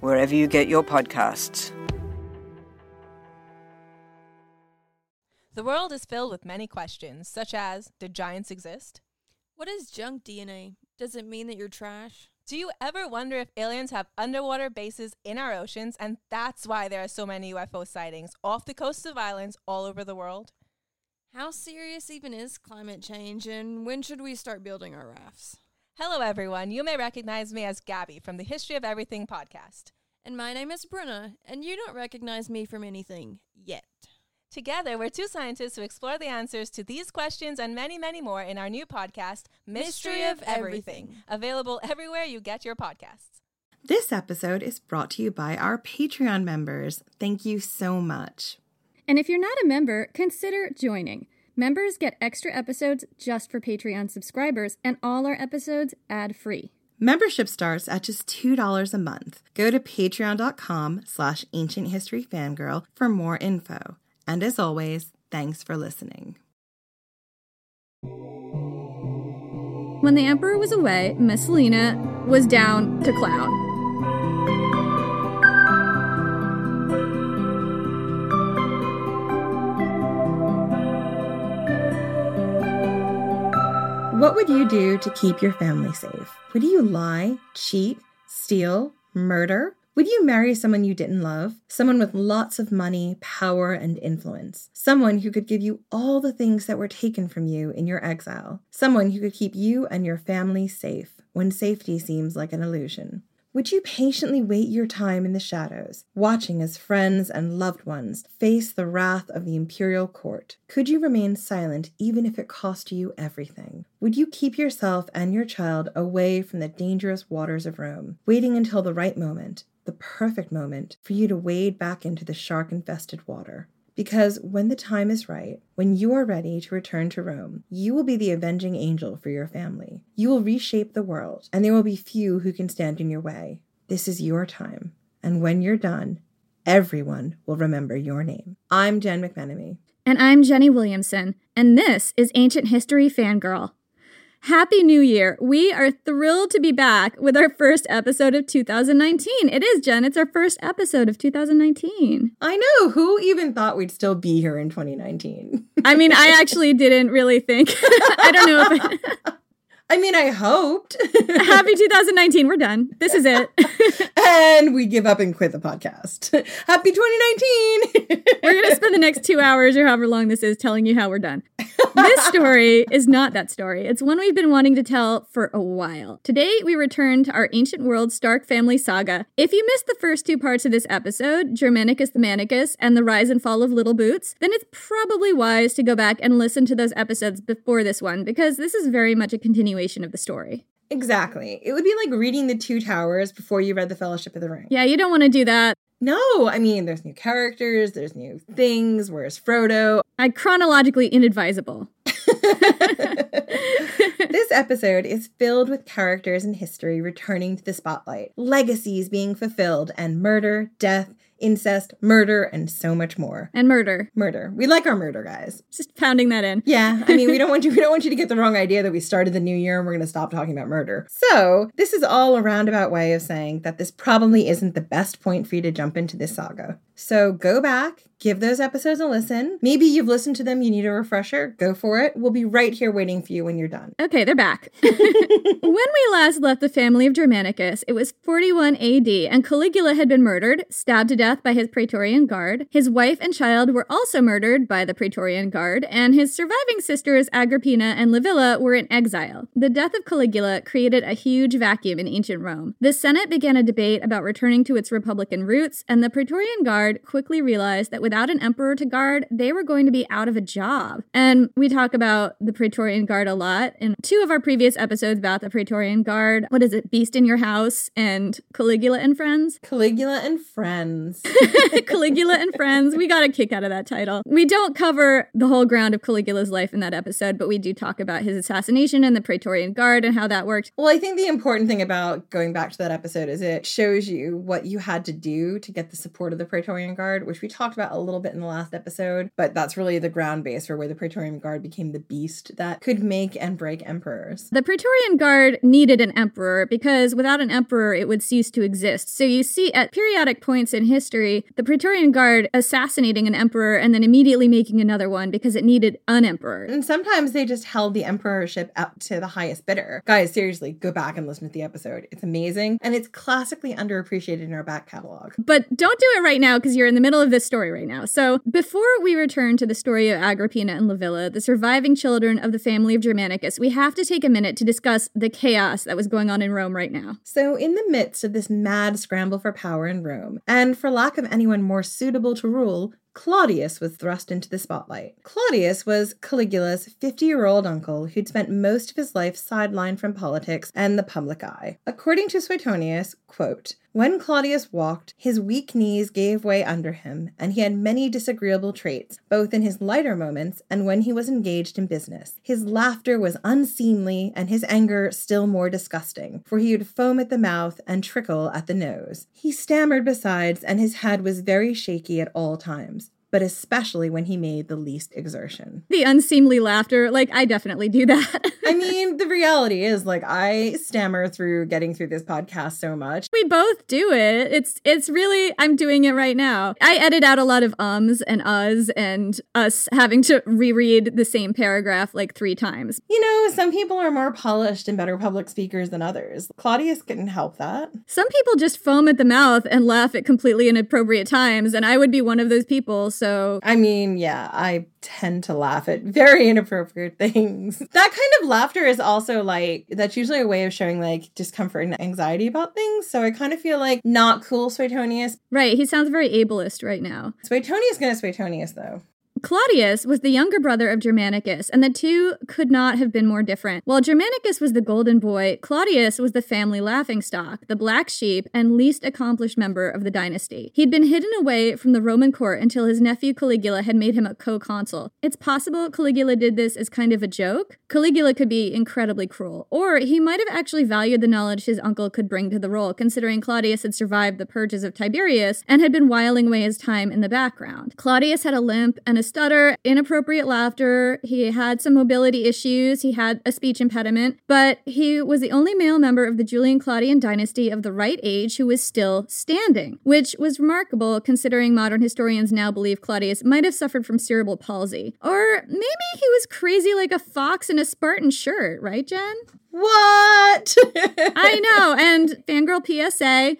wherever you get your podcasts. The world is filled with many questions, such as Did giants exist? What is junk DNA? Does it mean that you're trash? Do you ever wonder if aliens have underwater bases in our oceans and that's why there are so many UFO sightings off the coasts of islands all over the world? How serious even is climate change and when should we start building our rafts? Hello, everyone. You may recognize me as Gabby from the History of Everything podcast. And my name is Bruna, and you don't recognize me from anything yet. Together, we're two scientists who explore the answers to these questions and many, many more in our new podcast, Mystery, Mystery of of Everything, Everything. available everywhere you get your podcasts. This episode is brought to you by our Patreon members. Thank you so much. And if you're not a member, consider joining. Members get extra episodes just for Patreon subscribers, and all our episodes ad free. Membership starts at just $2 a month. Go to patreon.com slash ancient history fangirl for more info. And as always, thanks for listening. When the Emperor was away, Messalina was down to clown. What would you do to keep your family safe? Would you lie, cheat, steal, murder? Would you marry someone you didn't love? Someone with lots of money, power, and influence? Someone who could give you all the things that were taken from you in your exile? Someone who could keep you and your family safe when safety seems like an illusion? Would you patiently wait your time in the shadows, watching as friends and loved ones face the wrath of the imperial court? Could you remain silent even if it cost you everything? Would you keep yourself and your child away from the dangerous waters of Rome, waiting until the right moment, the perfect moment, for you to wade back into the shark infested water? Because when the time is right, when you are ready to return to Rome, you will be the avenging angel for your family. You will reshape the world, and there will be few who can stand in your way. This is your time. And when you're done, everyone will remember your name. I'm Jen McMenemy. And I'm Jenny Williamson, and this is Ancient History Fangirl. Happy New Year! We are thrilled to be back with our first episode of 2019. It is, Jen. It's our first episode of 2019. I know, who even thought we'd still be here in 2019? I mean, I actually didn't really think. I don't know if I, I mean, I hoped. Happy 2019. We're done. This is it. and we give up and quit the podcast. Happy 2019! We're going to spend the next two hours or however long this is telling you how we're done. This story is not that story. It's one we've been wanting to tell for a while. Today, we return to our ancient world Stark family saga. If you missed the first two parts of this episode, Germanicus the Manicus and the rise and fall of Little Boots, then it's probably wise to go back and listen to those episodes before this one because this is very much a continuation of the story. Exactly. It would be like reading The Two Towers before you read The Fellowship of the Ring. Yeah, you don't want to do that. No, I mean, there's new characters, there's new things. Where's Frodo? I chronologically inadvisable. this episode is filled with characters and history returning to the spotlight, legacies being fulfilled, and murder, death, incest, murder, and so much more. And murder. Murder. We like our murder, guys. Just pounding that in. Yeah, I mean, we don't want you we don't want you to get the wrong idea that we started the new year and we're going to stop talking about murder. So, this is all a roundabout way of saying that this probably isn't the best point for you to jump into this saga. So, go back, give those episodes a listen. Maybe you've listened to them, you need a refresher. Go for it. We'll be right here waiting for you when you're done. Okay, they're back. when we last left the family of Germanicus, it was 41 AD, and Caligula had been murdered, stabbed to death death by his Praetorian Guard. His wife and child were also murdered by the Praetorian Guard, and his surviving sisters, Agrippina and Livilla, were in exile. The death of Caligula created a huge vacuum in ancient Rome. The Senate began a debate about returning to its republican roots, and the Praetorian Guard quickly realized that without an emperor to guard, they were going to be out of a job. And we talk about the Praetorian Guard a lot in two of our previous episodes about the Praetorian Guard. What is it? Beast in Your House and Caligula and Friends. Caligula and Friends. Caligula and Friends. We got a kick out of that title. We don't cover the whole ground of Caligula's life in that episode, but we do talk about his assassination and the Praetorian Guard and how that worked. Well, I think the important thing about going back to that episode is it shows you what you had to do to get the support of the Praetorian Guard, which we talked about a little bit in the last episode, but that's really the ground base for where the Praetorian Guard became the beast that could make and break emperors. The Praetorian Guard needed an emperor because without an emperor, it would cease to exist. So you see at periodic points in history, the Praetorian Guard assassinating an emperor and then immediately making another one because it needed an emperor. And sometimes they just held the emperorship up to the highest bidder. Guys, seriously, go back and listen to the episode. It's amazing and it's classically underappreciated in our back catalog. But don't do it right now because you're in the middle of this story right now. So before we return to the story of Agrippina and Livilla, the surviving children of the family of Germanicus, we have to take a minute to discuss the chaos that was going on in Rome right now. So, in the midst of this mad scramble for power in Rome, and for lack of anyone more suitable to rule, Claudius was thrust into the spotlight. Claudius was Caligula's 50 year old uncle who'd spent most of his life sidelined from politics and the public eye. According to Suetonius, quote, when Claudius walked, his weak knees gave way under him, and he had many disagreeable traits, both in his lighter moments and when he was engaged in business. His laughter was unseemly, and his anger still more disgusting, for he would foam at the mouth and trickle at the nose. He stammered besides, and his head was very shaky at all times but especially when he made the least exertion. The unseemly laughter, like I definitely do that. I mean, the reality is like I stammer through getting through this podcast so much. We both do it. It's it's really I'm doing it right now. I edit out a lot of ums and uhs and us having to reread the same paragraph like 3 times. You know, some people are more polished and better public speakers than others. Claudius couldn't help that. Some people just foam at the mouth and laugh at completely inappropriate times and I would be one of those people. So I mean, yeah, I tend to laugh at very inappropriate things. That kind of laughter is also like, that's usually a way of showing like discomfort and anxiety about things. So I kind of feel like not cool Suetonius. Right, he sounds very ableist right now. Suetonius gonna Suetonius though. Claudius was the younger brother of Germanicus, and the two could not have been more different. While Germanicus was the golden boy, Claudius was the family laughingstock, the black sheep, and least accomplished member of the dynasty. He'd been hidden away from the Roman court until his nephew Caligula had made him a co-consul. It's possible Caligula did this as kind of a joke. Caligula could be incredibly cruel, or he might have actually valued the knowledge his uncle could bring to the role, considering Claudius had survived the purges of Tiberius and had been whiling away his time in the background. Claudius had a limp and a stutter, inappropriate laughter. He had some mobility issues. He had a speech impediment, but he was the only male member of the Julio-Claudian dynasty of the right age who was still standing, which was remarkable considering modern historians now believe Claudius might have suffered from cerebral palsy. Or maybe he was crazy like a fox in a Spartan shirt, right, Jen? What? I know. And fangirl PSA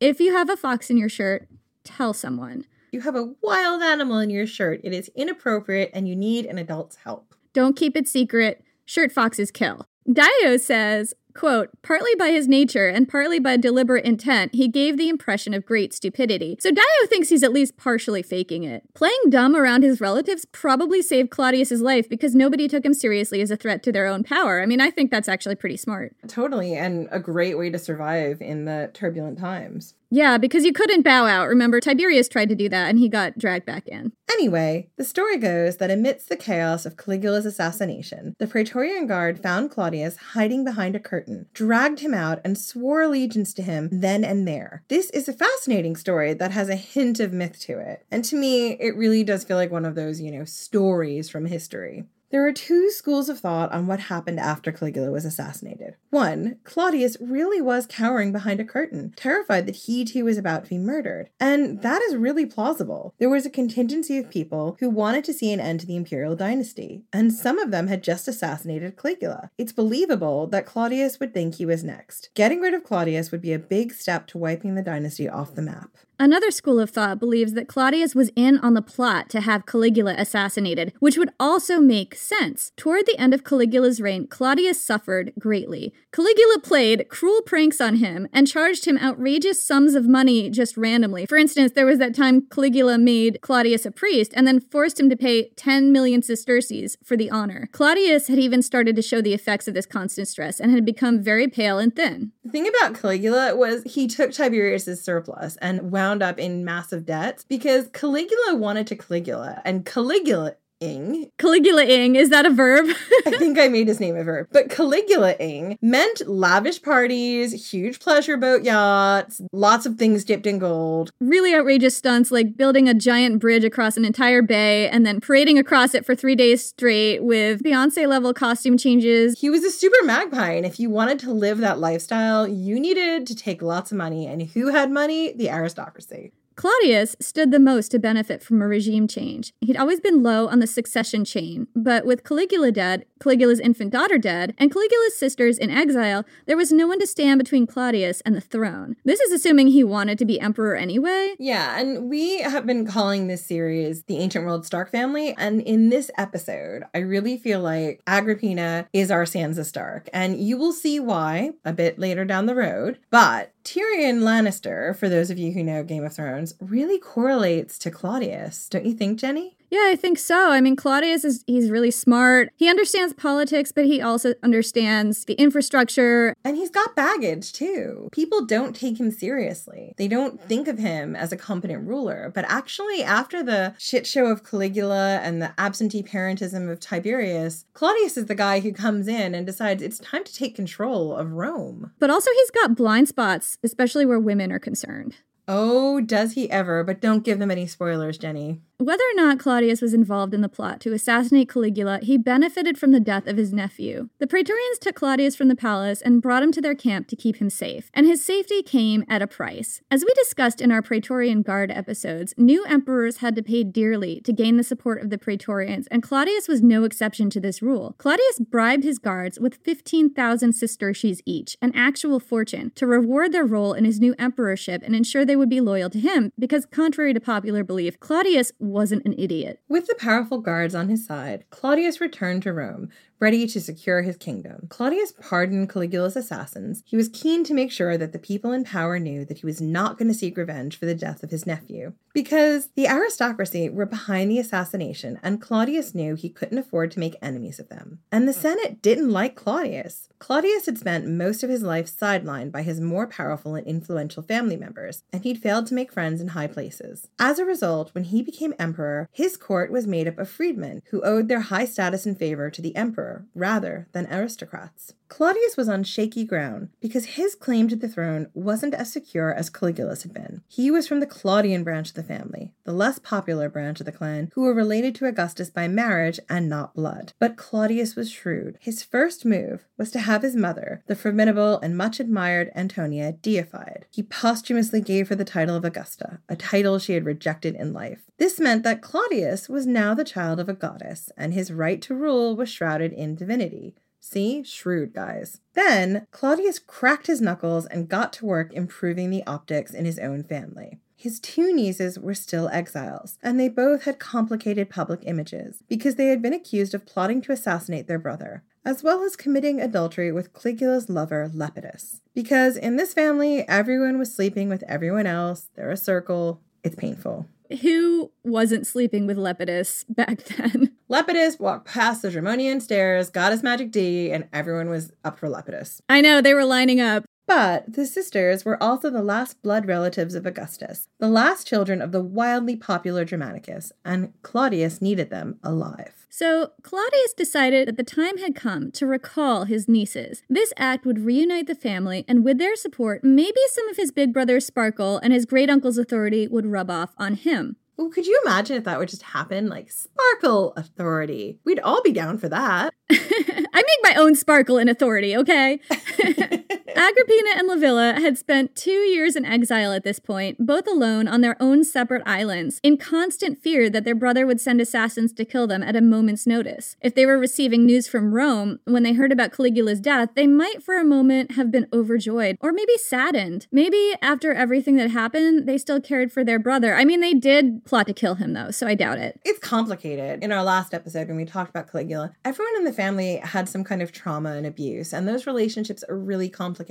if you have a fox in your shirt, tell someone. You have a wild animal in your shirt. It is inappropriate and you need an adult's help. Don't keep it secret. Shirt foxes kill. Dio says, quote, partly by his nature and partly by deliberate intent, he gave the impression of great stupidity. So Dio thinks he's at least partially faking it. Playing dumb around his relatives probably saved Claudius's life because nobody took him seriously as a threat to their own power. I mean, I think that's actually pretty smart. Totally, and a great way to survive in the turbulent times. Yeah, because you couldn't bow out. Remember, Tiberius tried to do that and he got dragged back in. Anyway, the story goes that amidst the chaos of Caligula's assassination, the Praetorian Guard found Claudius hiding behind a curtain, dragged him out, and swore allegiance to him then and there. This is a fascinating story that has a hint of myth to it. And to me, it really does feel like one of those, you know, stories from history. There are two schools of thought on what happened after Caligula was assassinated. One, Claudius really was cowering behind a curtain, terrified that he too was about to be murdered. And that is really plausible. There was a contingency of people who wanted to see an end to the imperial dynasty, and some of them had just assassinated Caligula. It's believable that Claudius would think he was next. Getting rid of Claudius would be a big step to wiping the dynasty off the map. Another school of thought believes that Claudius was in on the plot to have Caligula assassinated, which would also make sense. Toward the end of Caligula's reign, Claudius suffered greatly. Caligula played cruel pranks on him and charged him outrageous sums of money just randomly. For instance, there was that time Caligula made Claudius a priest and then forced him to pay 10 million sesterces for the honor. Claudius had even started to show the effects of this constant stress and had become very pale and thin. The thing about Caligula was he took Tiberius's surplus and wound up in massive debts because Caligula wanted to Caligula, and Caligula ing. Caligula-ing, is that a verb? I think I made his name a verb. But Caligula-ing meant lavish parties, huge pleasure boat yachts, lots of things dipped in gold. really outrageous stunts like building a giant bridge across an entire bay and then parading across it for three days straight with Beyonce level costume changes. He was a super magpie, and if you wanted to live that lifestyle, you needed to take lots of money. And who had money? The aristocracy. Claudius stood the most to benefit from a regime change. He'd always been low on the succession chain, but with Caligula dead, Caligula's infant daughter dead, and Caligula's sisters in exile, there was no one to stand between Claudius and the throne. This is assuming he wanted to be emperor anyway. Yeah, and we have been calling this series the Ancient World Stark family. And in this episode, I really feel like Agrippina is our Sansa Stark. And you will see why a bit later down the road. But Tyrion Lannister, for those of you who know Game of Thrones, really correlates to Claudius. Don't you think, Jenny? Yeah, I think so. I mean, Claudius is he's really smart. He understands politics, but he also understands the infrastructure. And he's got baggage too. People don't take him seriously. They don't think of him as a competent ruler. But actually, after the shit show of Caligula and the absentee parentism of Tiberius, Claudius is the guy who comes in and decides it's time to take control of Rome. But also he's got blind spots, especially where women are concerned. Oh, does he ever? But don't give them any spoilers, Jenny. Whether or not Claudius was involved in the plot to assassinate Caligula, he benefited from the death of his nephew. The Praetorians took Claudius from the palace and brought him to their camp to keep him safe, and his safety came at a price. As we discussed in our Praetorian Guard episodes, new emperors had to pay dearly to gain the support of the Praetorians, and Claudius was no exception to this rule. Claudius bribed his guards with 15,000 sesterces each, an actual fortune, to reward their role in his new emperorship and ensure they would be loyal to him, because contrary to popular belief, Claudius wasn't an idiot. With the powerful guards on his side, Claudius returned to Rome, ready to secure his kingdom. Claudius pardoned Caligula's assassins. He was keen to make sure that the people in power knew that he was not going to seek revenge for the death of his nephew. Because the aristocracy were behind the assassination, and Claudius knew he couldn't afford to make enemies of them. And the Senate didn't like Claudius. Claudius had spent most of his life sidelined by his more powerful and influential family members, and he'd failed to make friends in high places. As a result, when he became emperor, his court was made up of freedmen who owed their high status and favor to the emperor rather than aristocrats. Claudius was on shaky ground because his claim to the throne wasn't as secure as Caligula's had been. He was from the Claudian branch of the family, the less popular branch of the clan, who were related to Augustus by marriage and not blood. But Claudius was shrewd. His first move was to have his mother, the formidable and much admired Antonia, deified. He posthumously gave her the title of Augusta, a title she had rejected in life. This meant that Claudius was now the child of a goddess, and his right to rule was shrouded in divinity. See? Shrewd, guys. Then, Claudius cracked his knuckles and got to work improving the optics in his own family. His two nieces were still exiles, and they both had complicated public images because they had been accused of plotting to assassinate their brother, as well as committing adultery with Caligula's lover, Lepidus. Because in this family, everyone was sleeping with everyone else, they're a circle, it's painful. Who wasn't sleeping with Lepidus back then? Lepidus walked past the Dramonian stairs, got his magic D, and everyone was up for Lepidus. I know, they were lining up. But the sisters were also the last blood relatives of Augustus, the last children of the wildly popular Germanicus, and Claudius needed them alive. So, Claudius decided that the time had come to recall his nieces. This act would reunite the family, and with their support, maybe some of his big brother's sparkle and his great uncle's authority would rub off on him. Well, could you imagine if that would just happen? Like sparkle authority. We'd all be down for that. I make my own sparkle in authority, okay? Agrippina and Livilla had spent two years in exile at this point, both alone on their own separate islands, in constant fear that their brother would send assassins to kill them at a moment's notice. If they were receiving news from Rome, when they heard about Caligula's death, they might for a moment have been overjoyed, or maybe saddened. Maybe after everything that happened, they still cared for their brother. I mean, they did plot to kill him, though, so I doubt it. It's complicated. In our last episode, when we talked about Caligula, everyone in the family had some kind of trauma and abuse, and those relationships are really complicated.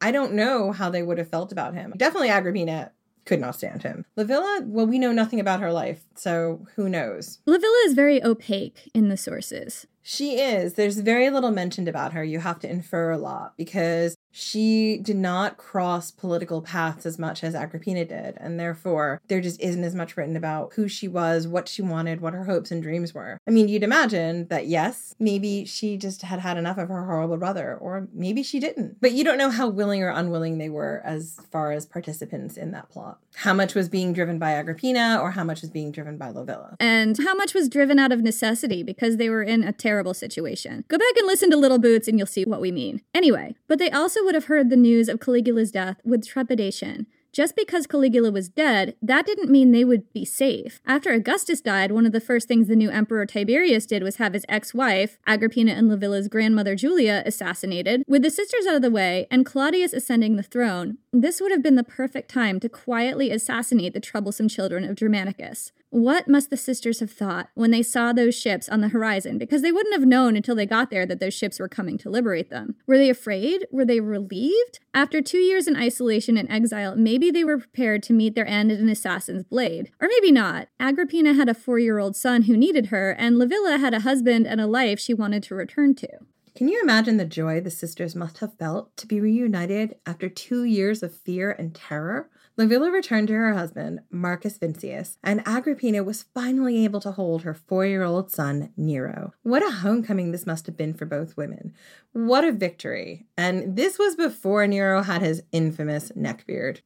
I don't know how they would have felt about him. Definitely Agrippina could not stand him. Livilla, well, we know nothing about her life, so who knows? Livilla is very opaque in the sources. She is. There's very little mentioned about her. You have to infer a lot because she did not cross political paths as much as Agrippina did. And therefore, there just isn't as much written about who she was, what she wanted, what her hopes and dreams were. I mean, you'd imagine that yes, maybe she just had had enough of her horrible brother, or maybe she didn't. But you don't know how willing or unwilling they were as far as participants in that plot. How much was being driven by Agrippina, or how much was being driven by Livilla. And how much was driven out of necessity because they were in a terrible situation. Go back and listen to Little Boots and you'll see what we mean. Anyway, but they also would have heard the news of Caligula's death with trepidation. Just because Caligula was dead, that didn't mean they would be safe. After Augustus died, one of the first things the new emperor Tiberius did was have his ex wife, Agrippina and Livilla's grandmother Julia, assassinated. With the sisters out of the way and Claudius ascending the throne, this would have been the perfect time to quietly assassinate the troublesome children of Germanicus. What must the sisters have thought when they saw those ships on the horizon? Because they wouldn't have known until they got there that those ships were coming to liberate them. Were they afraid? Were they relieved? After two years in isolation and exile, maybe they were prepared to meet their end at an assassin's blade. Or maybe not. Agrippina had a four year old son who needed her, and Livilla had a husband and a life she wanted to return to. Can you imagine the joy the sisters must have felt to be reunited after two years of fear and terror? Livilla returned to her husband, Marcus Vincius, and Agrippina was finally able to hold her four year old son, Nero. What a homecoming this must have been for both women. What a victory. And this was before Nero had his infamous neckbeard.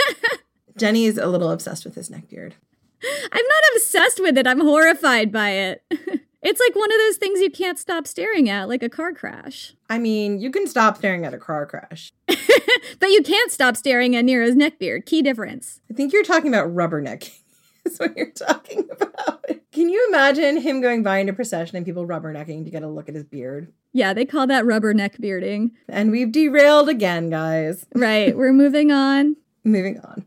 Jenny is a little obsessed with his neckbeard. I'm not obsessed with it, I'm horrified by it. it's like one of those things you can't stop staring at, like a car crash. I mean, you can stop staring at a car crash. but you can't stop staring at Nero's neckbeard. Key difference. I think you're talking about rubbernecking. Is what you're talking about. Can you imagine him going by in a procession and people rubbernecking to get a look at his beard? Yeah, they call that rubber neck bearding. And we've derailed again, guys. Right, we're moving on. Moving on.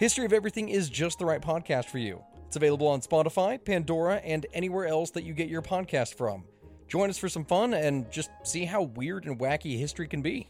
History of Everything is just the right podcast for you. It's available on Spotify, Pandora, and anywhere else that you get your podcast from. Join us for some fun and just see how weird and wacky history can be.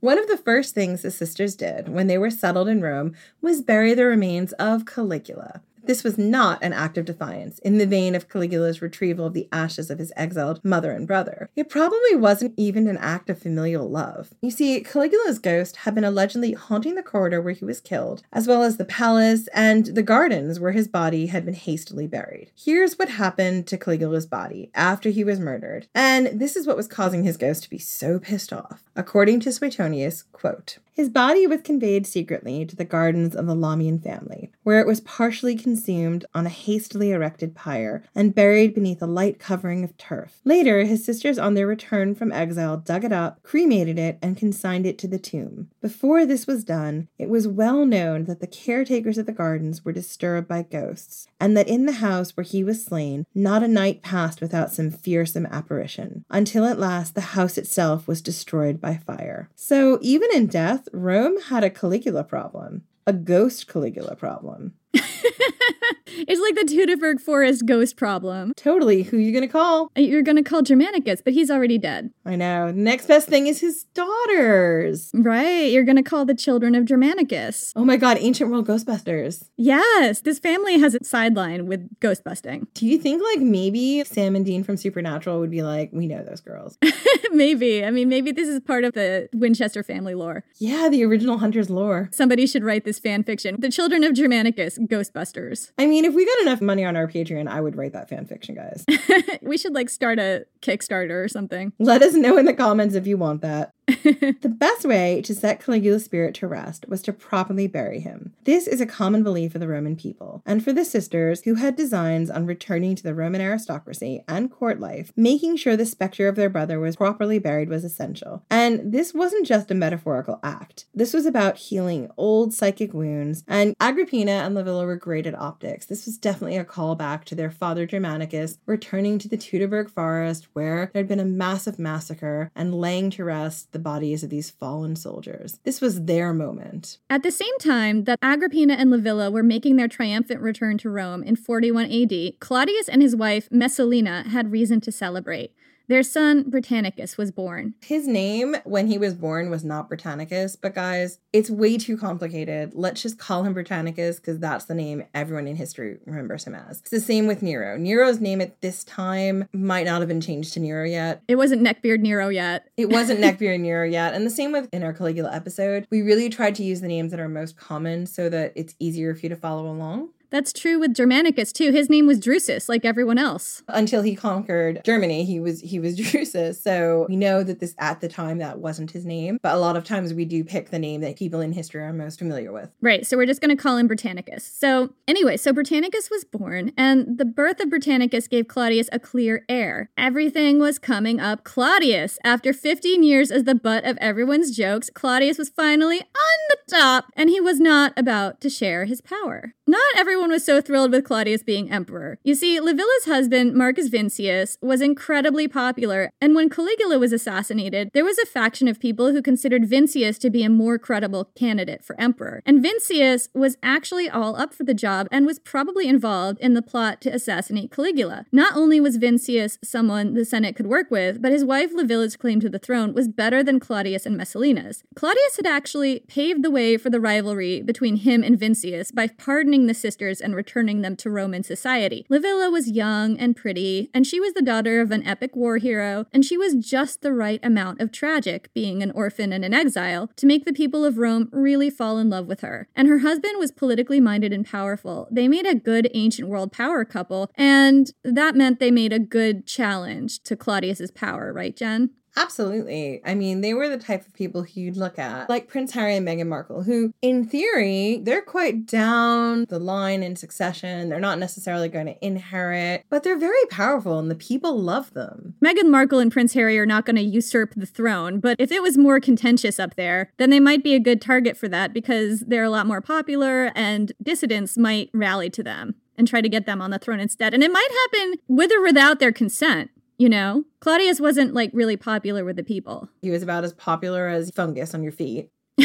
One of the first things the sisters did when they were settled in Rome was bury the remains of Caligula. This was not an act of defiance, in the vein of Caligula's retrieval of the ashes of his exiled mother and brother. It probably wasn't even an act of familial love. You see, Caligula's ghost had been allegedly haunting the corridor where he was killed, as well as the palace and the gardens where his body had been hastily buried. Here's what happened to Caligula's body after he was murdered, and this is what was causing his ghost to be so pissed off. According to Suetonius, quote, his body was conveyed secretly to the gardens of the Lamian family, where it was partially consumed on a hastily erected pyre and buried beneath a light covering of turf. Later, his sisters, on their return from exile, dug it up, cremated it, and consigned it to the tomb. Before this was done, it was well known that the caretakers of the gardens were disturbed by ghosts, and that in the house where he was slain, not a night passed without some fearsome apparition, until at last the house itself was destroyed by fire. So, even in death, Rome had a Caligula problem, a ghost Caligula problem. it's like the Teutoburg Forest ghost problem. Totally. Who you gonna call? You're gonna call Germanicus, but he's already dead. I know. Next best thing is his daughters. Right. You're gonna call the children of Germanicus. Oh my god, ancient world Ghostbusters. Yes, this family has a sideline with ghostbusting. Do you think like maybe Sam and Dean from Supernatural would be like, we know those girls? maybe. I mean, maybe this is part of the Winchester family lore. Yeah, the original Hunter's lore. Somebody should write this fan fiction. The children of Germanicus, Ghostbusters. I mean, if we got enough money on our Patreon, I would write that fan fiction, guys. we should like start a Kickstarter or something. Let us know in the comments if you want that. the best way to set Caligula's spirit to rest was to properly bury him. This is a common belief of the Roman people, and for the sisters who had designs on returning to the Roman aristocracy and court life, making sure the specter of their brother was properly buried was essential. And this wasn't just a metaphorical act. This was about healing old psychic wounds, and Agrippina and Livilla were great at optics. This was definitely a callback to their father Germanicus returning to the Teutoburg forest where there had been a massive massacre and laying to rest the bodies of these fallen soldiers. This was their moment. At the same time that Agrippina and Livilla were making their triumphant return to Rome in 41 AD, Claudius and his wife Messalina had reason to celebrate. Their son, Britannicus, was born. His name when he was born was not Britannicus, but guys, it's way too complicated. Let's just call him Britannicus because that's the name everyone in history remembers him as. It's the same with Nero. Nero's name at this time might not have been changed to Nero yet. It wasn't Neckbeard Nero yet. It wasn't Neckbeard Nero yet. And the same with in our Caligula episode. We really tried to use the names that are most common so that it's easier for you to follow along. That's true with Germanicus too. His name was Drusus, like everyone else. Until he conquered Germany, he was he was Drusus. So we know that this at the time that wasn't his name, but a lot of times we do pick the name that people in history are most familiar with. Right. So we're just going to call him Britannicus. So anyway, so Britannicus was born, and the birth of Britannicus gave Claudius a clear heir. Everything was coming up Claudius. After 15 years as the butt of everyone's jokes, Claudius was finally on the top, and he was not about to share his power. Not everyone was so thrilled with Claudius being emperor. You see, Livilla's husband, Marcus Vincius, was incredibly popular, and when Caligula was assassinated, there was a faction of people who considered Vincius to be a more credible candidate for emperor. And Vincius was actually all up for the job and was probably involved in the plot to assassinate Caligula. Not only was Vincius someone the Senate could work with, but his wife Livilla's claim to the throne was better than Claudius and Messalina's. Claudius had actually paved the way for the rivalry between him and Vincius by pardoning the and returning them to Roman society. Livilla was young and pretty, and she was the daughter of an epic war hero, and she was just the right amount of tragic, being an orphan and an exile, to make the people of Rome really fall in love with her. And her husband was politically minded and powerful. They made a good ancient world power couple, and that meant they made a good challenge to Claudius's power, right, Jen? Absolutely. I mean, they were the type of people who you'd look at, like Prince Harry and Meghan Markle, who, in theory, they're quite down the line in succession. They're not necessarily going to inherit, but they're very powerful and the people love them. Meghan Markle and Prince Harry are not going to usurp the throne, but if it was more contentious up there, then they might be a good target for that because they're a lot more popular and dissidents might rally to them and try to get them on the throne instead. And it might happen with or without their consent. You know, Claudius wasn't like really popular with the people. He was about as popular as fungus on your feet.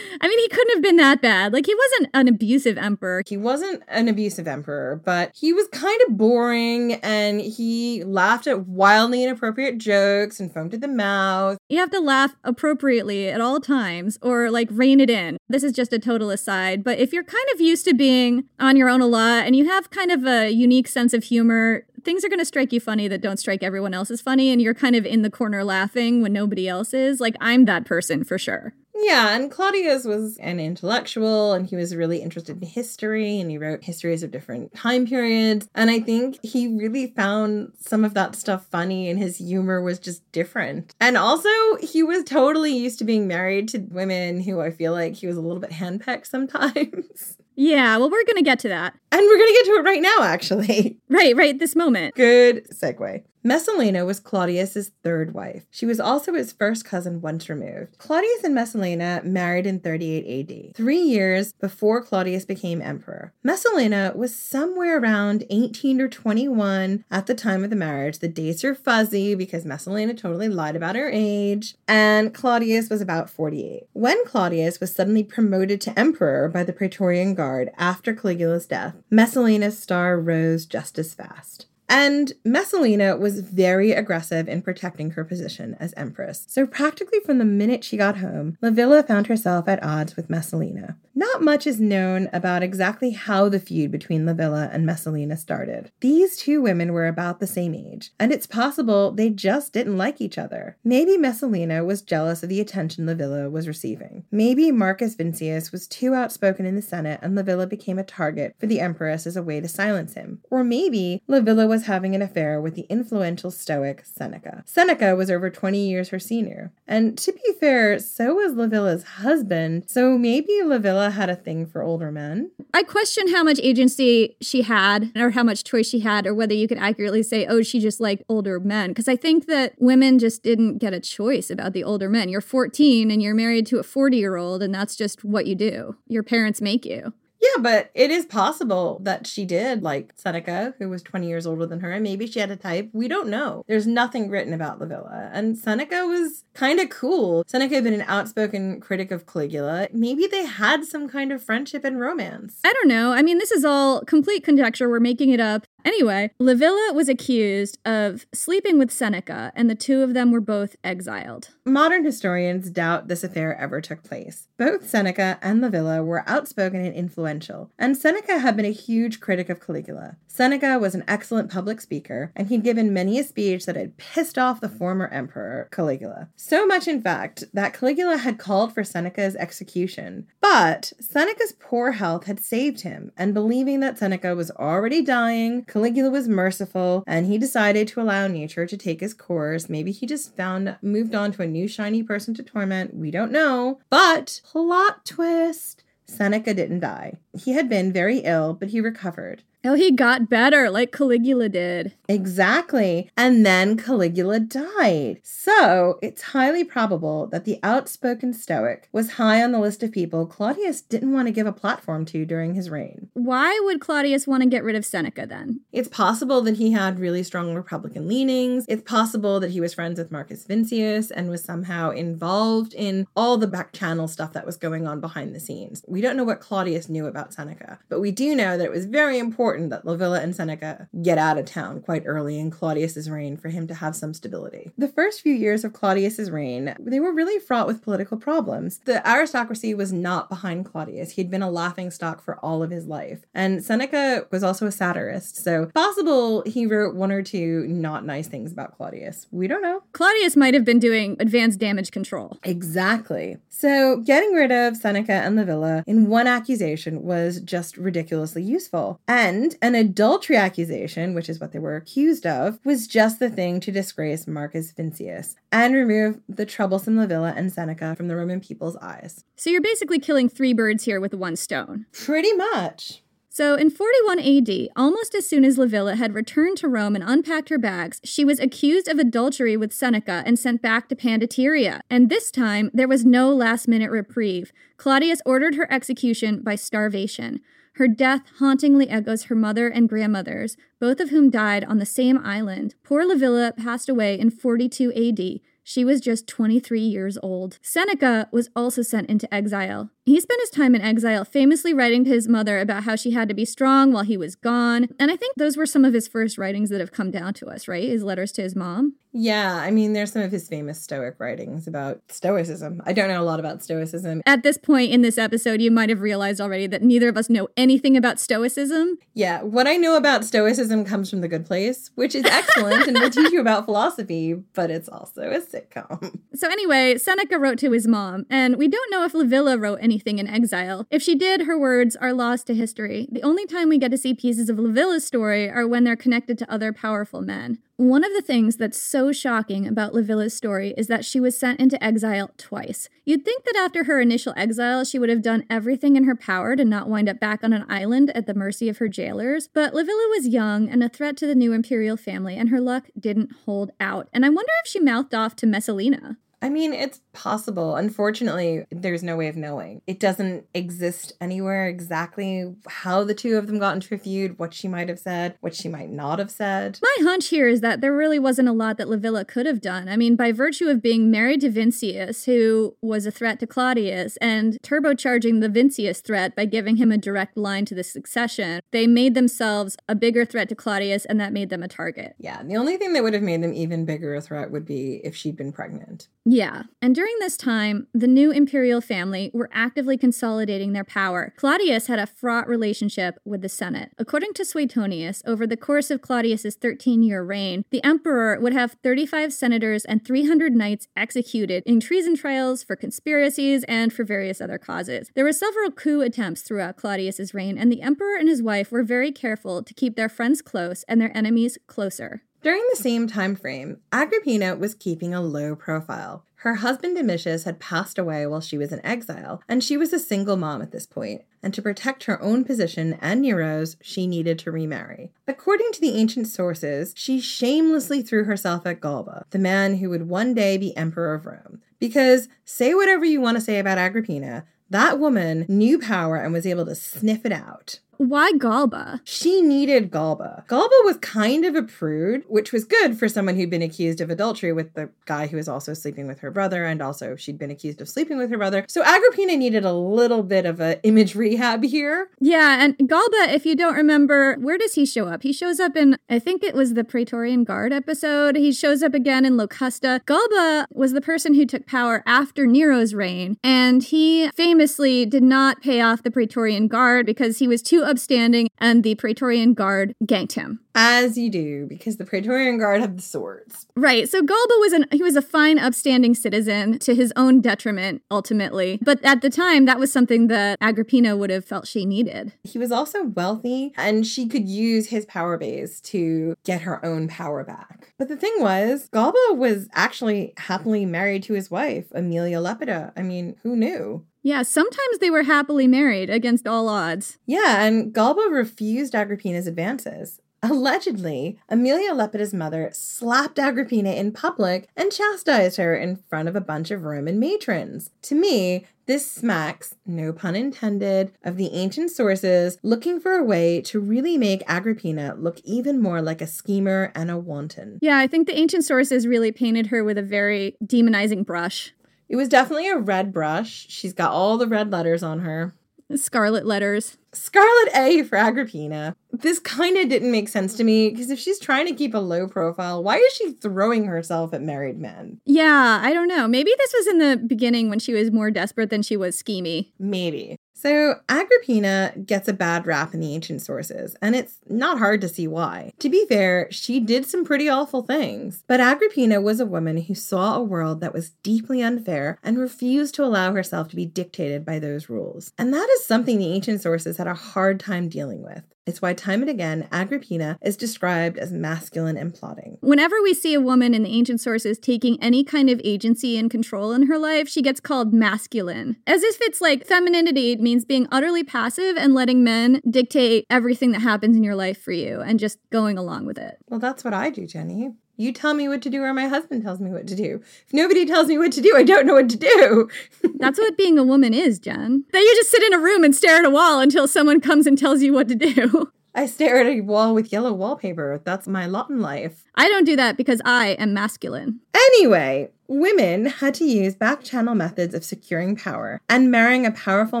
I mean, he couldn't have been that bad. Like, he wasn't an abusive emperor. He wasn't an abusive emperor, but he was kind of boring and he laughed at wildly inappropriate jokes and foamed at the mouth. You have to laugh appropriately at all times or like rein it in. This is just a total aside, but if you're kind of used to being on your own a lot and you have kind of a unique sense of humor, things are going to strike you funny that don't strike everyone else as funny and you're kind of in the corner laughing when nobody else is. Like I'm that person for sure. Yeah, and Claudius was an intellectual and he was really interested in history and he wrote histories of different time periods. And I think he really found some of that stuff funny and his humor was just different. And also, he was totally used to being married to women who I feel like he was a little bit handpecked sometimes. Yeah, well, we're going to get to that. And we're going to get to it right now, actually. Right, right, this moment. Good segue. Messalina was Claudius's third wife. She was also his first cousin once removed. Claudius and Messalina married in 38 AD, three years before Claudius became emperor. Messalina was somewhere around 18 or 21 at the time of the marriage. The dates are fuzzy because Messalina totally lied about her age, and Claudius was about 48. When Claudius was suddenly promoted to emperor by the Praetorian Guard after Caligula's death, Messalina's star rose just as fast. And Messalina was very aggressive in protecting her position as empress. So, practically from the minute she got home, Livilla found herself at odds with Messalina. Not much is known about exactly how the feud between Livilla and Messalina started. These two women were about the same age, and it's possible they just didn't like each other. Maybe Messalina was jealous of the attention Livilla was receiving. Maybe Marcus Vincius was too outspoken in the Senate and Livilla became a target for the Empress as a way to silence him. Or maybe Livilla was having an affair with the influential Stoic Seneca. Seneca was over 20 years her senior. And to be fair, so was Livilla's husband, so maybe Livilla had a thing for older men. I question how much agency she had or how much choice she had, or whether you could accurately say, oh, she just liked older men. Because I think that women just didn't get a choice about the older men. You're 14 and you're married to a 40 year old, and that's just what you do. Your parents make you. Yeah, but it is possible that she did like Seneca, who was 20 years older than her, and maybe she had a type. We don't know. There's nothing written about Livilla. And Seneca was kind of cool. Seneca had been an outspoken critic of Caligula. Maybe they had some kind of friendship and romance. I don't know. I mean, this is all complete conjecture. We're making it up. Anyway, Livilla was accused of sleeping with Seneca, and the two of them were both exiled. Modern historians doubt this affair ever took place. Both Seneca and Livilla were outspoken and influential, and Seneca had been a huge critic of Caligula. Seneca was an excellent public speaker, and he'd given many a speech that had pissed off the former emperor, Caligula. So much, in fact, that Caligula had called for Seneca's execution. But Seneca's poor health had saved him, and believing that Seneca was already dying, Caligula was merciful, and he decided to allow nature to take his course. Maybe he just found moved on to a new shiny person to torment. We don't know. But plot twist. Seneca didn't die. He had been very ill, but he recovered. Oh, he got better like Caligula did. Exactly. And then Caligula died. So it's highly probable that the outspoken Stoic was high on the list of people Claudius didn't want to give a platform to during his reign. Why would Claudius want to get rid of Seneca then? It's possible that he had really strong Republican leanings. It's possible that he was friends with Marcus Vincius and was somehow involved in all the back channel stuff that was going on behind the scenes. We don't know what Claudius knew about Seneca, but we do know that it was very important important that Livilla and Seneca get out of town quite early in Claudius's reign for him to have some stability. The first few years of Claudius's reign, they were really fraught with political problems. The aristocracy was not behind Claudius. He'd been a laughing stock for all of his life. And Seneca was also a satirist, so possible he wrote one or two not nice things about Claudius. We don't know. Claudius might have been doing advanced damage control. Exactly. So getting rid of Seneca and Livilla in one accusation was just ridiculously useful. And and an adultery accusation, which is what they were accused of, was just the thing to disgrace Marcus Vincius and remove the troublesome Livilla and Seneca from the Roman people's eyes. So you're basically killing three birds here with one stone. Pretty much. So, in 41 AD, almost as soon as Livilla had returned to Rome and unpacked her bags, she was accused of adultery with Seneca and sent back to Pandateria. And this time, there was no last minute reprieve. Claudius ordered her execution by starvation. Her death hauntingly echoes her mother and grandmother's, both of whom died on the same island. Poor Livilla passed away in 42 AD. She was just 23 years old. Seneca was also sent into exile. He spent his time in exile, famously writing to his mother about how she had to be strong while he was gone. And I think those were some of his first writings that have come down to us, right? His letters to his mom. Yeah, I mean, there's some of his famous Stoic writings about Stoicism. I don't know a lot about Stoicism. At this point in this episode, you might have realized already that neither of us know anything about Stoicism. Yeah, what I know about Stoicism comes from The Good Place, which is excellent and will teach you about philosophy, but it's also a sitcom. So, anyway, Seneca wrote to his mom, and we don't know if Livilla wrote anything in exile. If she did, her words are lost to history. The only time we get to see pieces of Livilla's story are when they're connected to other powerful men. One of the things that's so shocking about Livilla's story is that she was sent into exile twice. You'd think that after her initial exile, she would have done everything in her power to not wind up back on an island at the mercy of her jailers, but Livilla was young and a threat to the new imperial family, and her luck didn't hold out. And I wonder if she mouthed off to Messalina. I mean, it's possible. Unfortunately, there's no way of knowing. It doesn't exist anywhere exactly how the two of them got into a feud, what she might have said, what she might not have said. My hunch here is that there really wasn't a lot that Livilla could have done. I mean, by virtue of being married to Vincius, who was a threat to Claudius, and turbocharging the Vincius threat by giving him a direct line to the succession, they made themselves a bigger threat to Claudius, and that made them a target. Yeah, the only thing that would have made them even bigger a threat would be if she'd been pregnant. Yeah, and during this time, the new imperial family were actively consolidating their power. Claudius had a fraught relationship with the Senate. According to Suetonius, over the course of Claudius's 13 year reign, the emperor would have 35 senators and 300 knights executed in treason trials for conspiracies and for various other causes. There were several coup attempts throughout Claudius's reign, and the emperor and his wife were very careful to keep their friends close and their enemies closer. During the same time frame, Agrippina was keeping a low profile. Her husband Domitius had passed away while she was in exile, and she was a single mom at this point. And to protect her own position and Nero's, she needed to remarry. According to the ancient sources, she shamelessly threw herself at Galba, the man who would one day be emperor of Rome. Because, say whatever you want to say about Agrippina, that woman knew power and was able to sniff it out. Why Galba? She needed Galba. Galba was kind of a prude, which was good for someone who'd been accused of adultery with the guy who was also sleeping with her brother, and also she'd been accused of sleeping with her brother. So Agrippina needed a little bit of a image rehab here. Yeah, and Galba, if you don't remember, where does he show up? He shows up in, I think it was the Praetorian Guard episode. He shows up again in Locusta. Galba was the person who took power after Nero's reign, and he famously did not pay off the Praetorian Guard because he was too upstanding and the Praetorian Guard ganked him. As you do, because the Praetorian Guard have the swords. Right. So Galba was an he was a fine, upstanding citizen to his own detriment, ultimately. But at the time, that was something that Agrippina would have felt she needed. He was also wealthy, and she could use his power base to get her own power back. But the thing was, Galba was actually happily married to his wife, Aemilia Lepida. I mean, who knew? Yeah, sometimes they were happily married against all odds. Yeah, and Galba refused Agrippina's advances. Allegedly, Aemilia Lepida's mother slapped Agrippina in public and chastised her in front of a bunch of Roman matrons. To me, this smacks, no pun intended, of the ancient sources looking for a way to really make Agrippina look even more like a schemer and a wanton. Yeah, I think the ancient sources really painted her with a very demonizing brush. It was definitely a red brush. She's got all the red letters on her. Scarlet letters. Scarlet A for Agrippina. This kind of didn't make sense to me because if she's trying to keep a low profile, why is she throwing herself at married men? Yeah, I don't know. Maybe this was in the beginning when she was more desperate than she was schemy. Maybe. So, Agrippina gets a bad rap in the ancient sources, and it's not hard to see why. To be fair, she did some pretty awful things, but Agrippina was a woman who saw a world that was deeply unfair and refused to allow herself to be dictated by those rules. And that is something the ancient sources had a hard time dealing with. It's why time and again Agrippina is described as masculine and plotting. Whenever we see a woman in the ancient sources taking any kind of agency and control in her life, she gets called masculine. As if it's like femininity means being utterly passive and letting men dictate everything that happens in your life for you and just going along with it. Well, that's what I do, Jenny. You tell me what to do, or my husband tells me what to do. If nobody tells me what to do, I don't know what to do. That's what being a woman is, Jen. That you just sit in a room and stare at a wall until someone comes and tells you what to do. I stare at a wall with yellow wallpaper. That's my lot in life. I don't do that because I am masculine. Anyway, Women had to use back channel methods of securing power, and marrying a powerful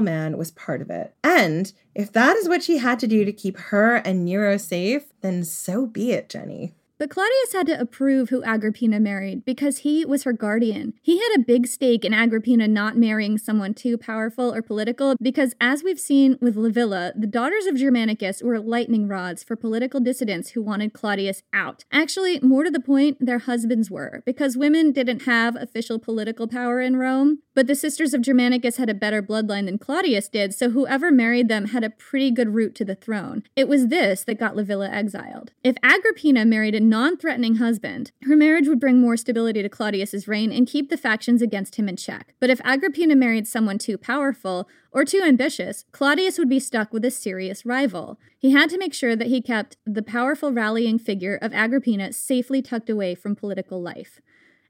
man was part of it. And if that is what she had to do to keep her and Nero safe, then so be it, Jenny. But Claudius had to approve who Agrippina married because he was her guardian. He had a big stake in Agrippina not marrying someone too powerful or political because, as we've seen with Livilla, the daughters of Germanicus were lightning rods for political dissidents who wanted Claudius out. Actually, more to the point, their husbands were, because women didn't have official political power in Rome. But the sisters of Germanicus had a better bloodline than Claudius did, so whoever married them had a pretty good route to the throne. It was this that got Livilla exiled. If Agrippina married a non threatening husband, her marriage would bring more stability to Claudius's reign and keep the factions against him in check. But if Agrippina married someone too powerful or too ambitious, Claudius would be stuck with a serious rival. He had to make sure that he kept the powerful rallying figure of Agrippina safely tucked away from political life.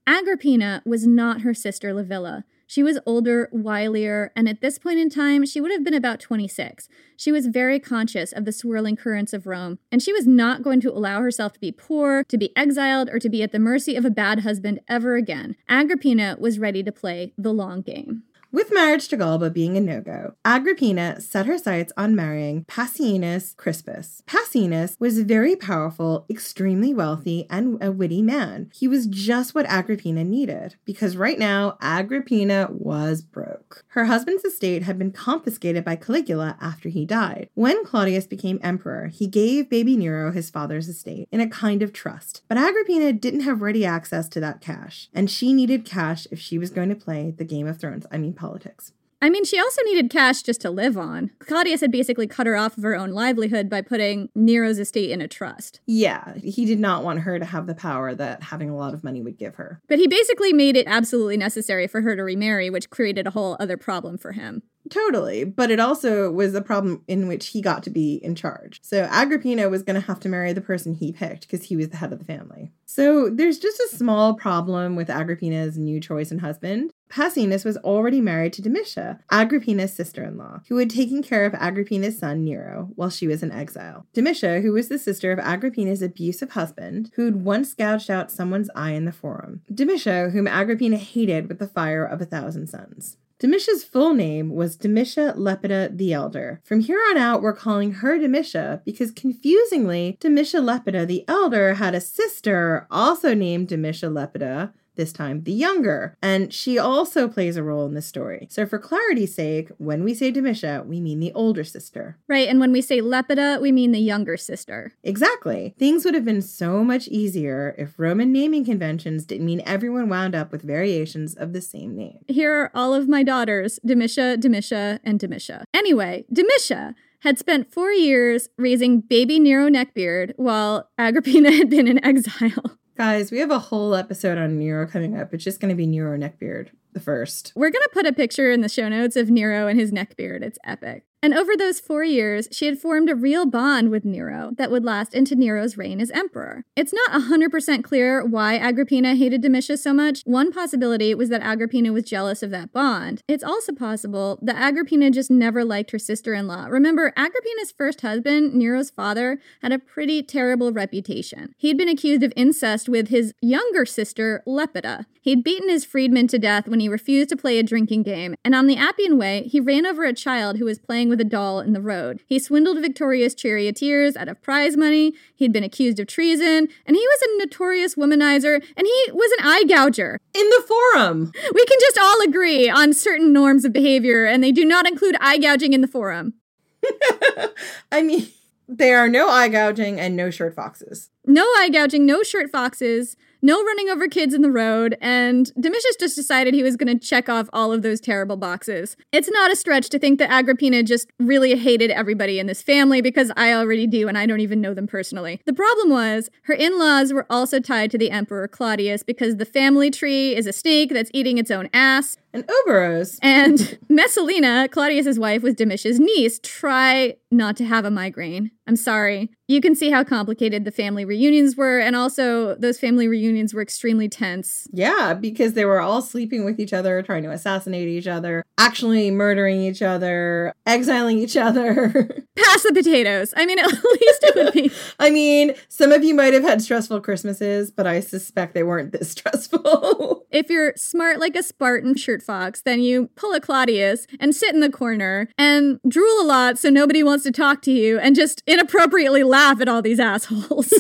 Agrippina was not her sister Livilla. She was older, wilier, and at this point in time, she would have been about 26. She was very conscious of the swirling currents of Rome, and she was not going to allow herself to be poor, to be exiled, or to be at the mercy of a bad husband ever again. Agrippina was ready to play the long game. With marriage to Galba being a no go, Agrippina set her sights on marrying Passienus Crispus. Passienus was very powerful, extremely wealthy, and a witty man. He was just what Agrippina needed, because right now, Agrippina was broke. Her husband's estate had been confiscated by Caligula after he died. When Claudius became emperor, he gave baby Nero his father's estate in a kind of trust, but Agrippina didn't have ready access to that cash, and she needed cash if she was going to play the Game of Thrones. I mean, politics. I mean, she also needed cash just to live on. Claudius had basically cut her off of her own livelihood by putting Nero's estate in a trust. Yeah, he did not want her to have the power that having a lot of money would give her. But he basically made it absolutely necessary for her to remarry, which created a whole other problem for him. Totally, but it also was a problem in which he got to be in charge. So Agrippina was going to have to marry the person he picked because he was the head of the family. So there's just a small problem with Agrippina's new choice and husband. Passienus was already married to Domitia, Agrippina's sister in law, who had taken care of Agrippina's son Nero while she was in exile. Domitia, who was the sister of Agrippina's abusive husband, who'd once gouged out someone's eye in the forum. Domitia, whom Agrippina hated with the fire of a thousand suns. Domitia's full name was Domitia Lepida the Elder. From here on out, we're calling her Domitia because confusingly, Domitia Lepida the Elder had a sister also named Domitia Lepida this time the younger. And she also plays a role in the story. So, for clarity's sake, when we say Domitia, we mean the older sister. Right, and when we say Lepida, we mean the younger sister. Exactly. Things would have been so much easier if Roman naming conventions didn't mean everyone wound up with variations of the same name. Here are all of my daughters Domitia, Domitia, and Domitia. Anyway, Domitia had spent four years raising baby Nero Neckbeard while Agrippina had been in exile. Guys, we have a whole episode on Nero coming up. It's just going to be Nero Neckbeard, the first. We're going to put a picture in the show notes of Nero and his neck beard. It's epic. And over those four years, she had formed a real bond with Nero that would last into Nero's reign as emperor. It's not 100% clear why Agrippina hated Domitia so much. One possibility was that Agrippina was jealous of that bond. It's also possible that Agrippina just never liked her sister in law. Remember, Agrippina's first husband, Nero's father, had a pretty terrible reputation. He'd been accused of incest with his younger sister, Lepida. He'd beaten his freedman to death when he refused to play a drinking game, and on the Appian Way, he ran over a child who was playing with a doll in the road. He swindled victorious charioteers out of prize money, he'd been accused of treason, and he was a notorious womanizer, and he was an eye gouger. In the forum! We can just all agree on certain norms of behavior, and they do not include eye gouging in the forum. I mean, there are no eye gouging and no shirt foxes. No eye gouging, no shirt foxes, no running over kids in the road, and Domitius just decided he was going to check off all of those terrible boxes. It's not a stretch to think that Agrippina just really hated everybody in this family because I already do and I don't even know them personally. The problem was her in laws were also tied to the Emperor Claudius because the family tree is a snake that's eating its own ass. And Ouroboros. And Messalina, Claudius's wife, was Domitia's niece. Try not to have a migraine. I'm sorry. You can see how complicated the family reunions were, and also those family reunions were extremely tense. Yeah, because they were all sleeping with each other, trying to assassinate each other, actually murdering each other, exiling each other. Pass the potatoes. I mean, at least it would be. I mean, some of you might have had stressful Christmases, but I suspect they weren't this stressful. If you're smart like a Spartan shirt fox, then you pull a Claudius and sit in the corner and drool a lot so nobody wants to talk to you and just inappropriately laugh at all these assholes.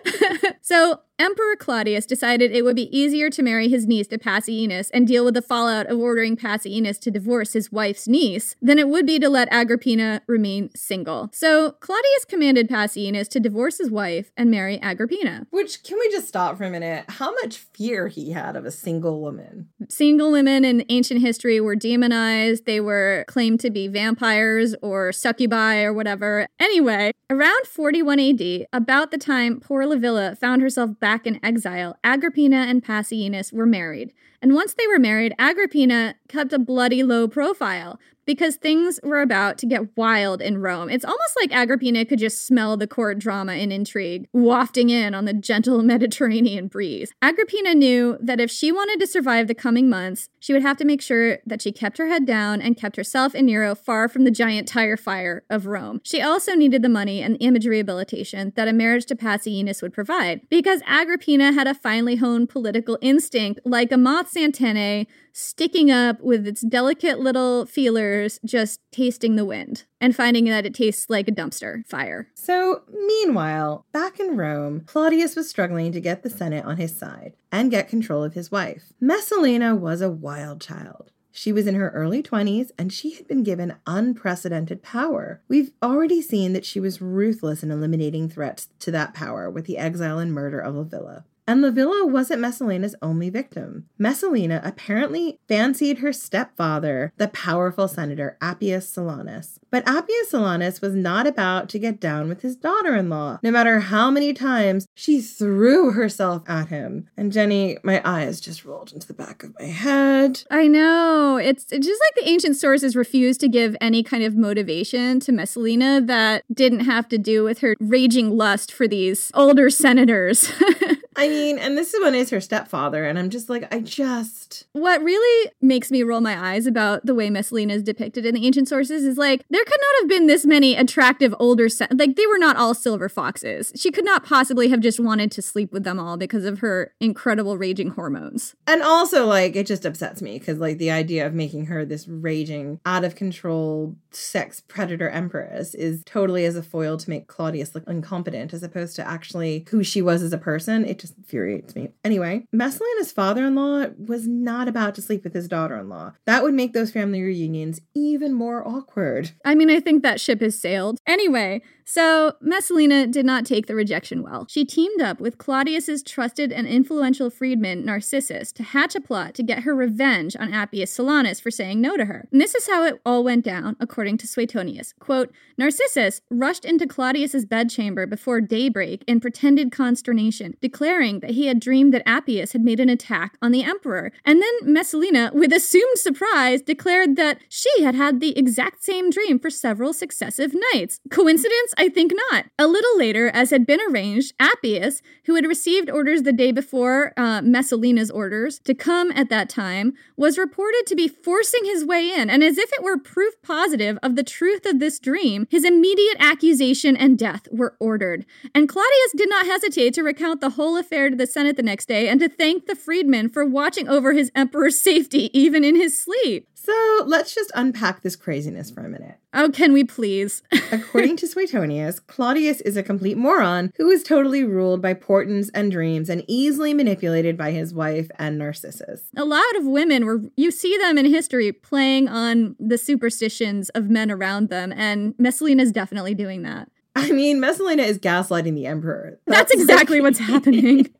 so Emperor Claudius decided it would be easier to marry his niece to Passienus and deal with the fallout of ordering Passienus to divorce his wife's niece than it would be to let Agrippina remain single. So Claudius commanded Passienus to divorce his wife and marry Agrippina. Which, can we just stop for a minute? How much fear he had of a single woman? Single women in ancient history were demonized, they were claimed to be vampires or succubi or whatever. Anyway, around 41 AD, about the time poor Livilla found herself back in exile, Agrippina and Passienus were married. And once they were married, Agrippina kept a bloody low profile because things were about to get wild in Rome. It's almost like Agrippina could just smell the court drama and intrigue wafting in on the gentle Mediterranean breeze. Agrippina knew that if she wanted to survive the coming months, she would have to make sure that she kept her head down and kept herself and Nero far from the giant tire fire of Rome. She also needed the money and image rehabilitation that a marriage to Passienus would provide, because Agrippina had a finely honed political instinct like a moth's antennae sticking up with its delicate little feelers, just tasting the wind and finding that it tastes like a dumpster fire. So, meanwhile, back in Rome, Claudius was struggling to get the Senate on his side and get control of his wife. Messalina was a wild child. She was in her early 20s and she had been given unprecedented power. We've already seen that she was ruthless in eliminating threats to that power with the exile and murder of Livilla. And Livilla wasn't Messalina's only victim. Messalina apparently fancied her stepfather, the powerful senator Appius Silanus. But Appius Silanus was not about to get down with his daughter in law, no matter how many times she threw herself at him. And Jenny, my eyes just rolled into the back of my head. I know. It's, it's just like the ancient sources refused to give any kind of motivation to Messalina that didn't have to do with her raging lust for these older senators. I mean, and this one is her stepfather, and I'm just like, I just. What really makes me roll my eyes about the way Messalina is depicted in the ancient sources is like, there could not have been this many attractive older, like, they were not all silver foxes. She could not possibly have just wanted to sleep with them all because of her incredible raging hormones. And also, like, it just upsets me because, like, the idea of making her this raging, out of control sex predator empress is totally as a foil to make Claudius look incompetent as opposed to actually who she was as a person. It just infuriates me. Anyway, Messalina's father in law was not about to sleep with his daughter in law. That would make those family reunions even more awkward. I mean, I think that ship has sailed. Anyway, so, Messalina did not take the rejection well. She teamed up with Claudius's trusted and influential freedman Narcissus to hatch a plot to get her revenge on Appius Silanus for saying no to her. And this is how it all went down, according to Suetonius. Quote, Narcissus rushed into Claudius's bedchamber before daybreak in pretended consternation, declaring that he had dreamed that Appius had made an attack on the emperor. And then Messalina, with assumed surprise, declared that she had had the exact same dream for several successive nights. Coincidence? I think not. A little later, as had been arranged, Appius, who had received orders the day before uh, Messalina's orders to come at that time, was reported to be forcing his way in, and as if it were proof positive of the truth of this dream, his immediate accusation and death were ordered. And Claudius did not hesitate to recount the whole affair to the Senate the next day and to thank the freedman for watching over his emperor's safety even in his sleep. So let's just unpack this craziness for a minute. Oh, can we please? According to Suetonius, Claudius is a complete moron who is totally ruled by portents and dreams and easily manipulated by his wife and Narcissus. A lot of women were, you see them in history playing on the superstitions of men around them, and Messalina is definitely doing that. I mean, Messalina is gaslighting the emperor. That's, That's exactly what's happening.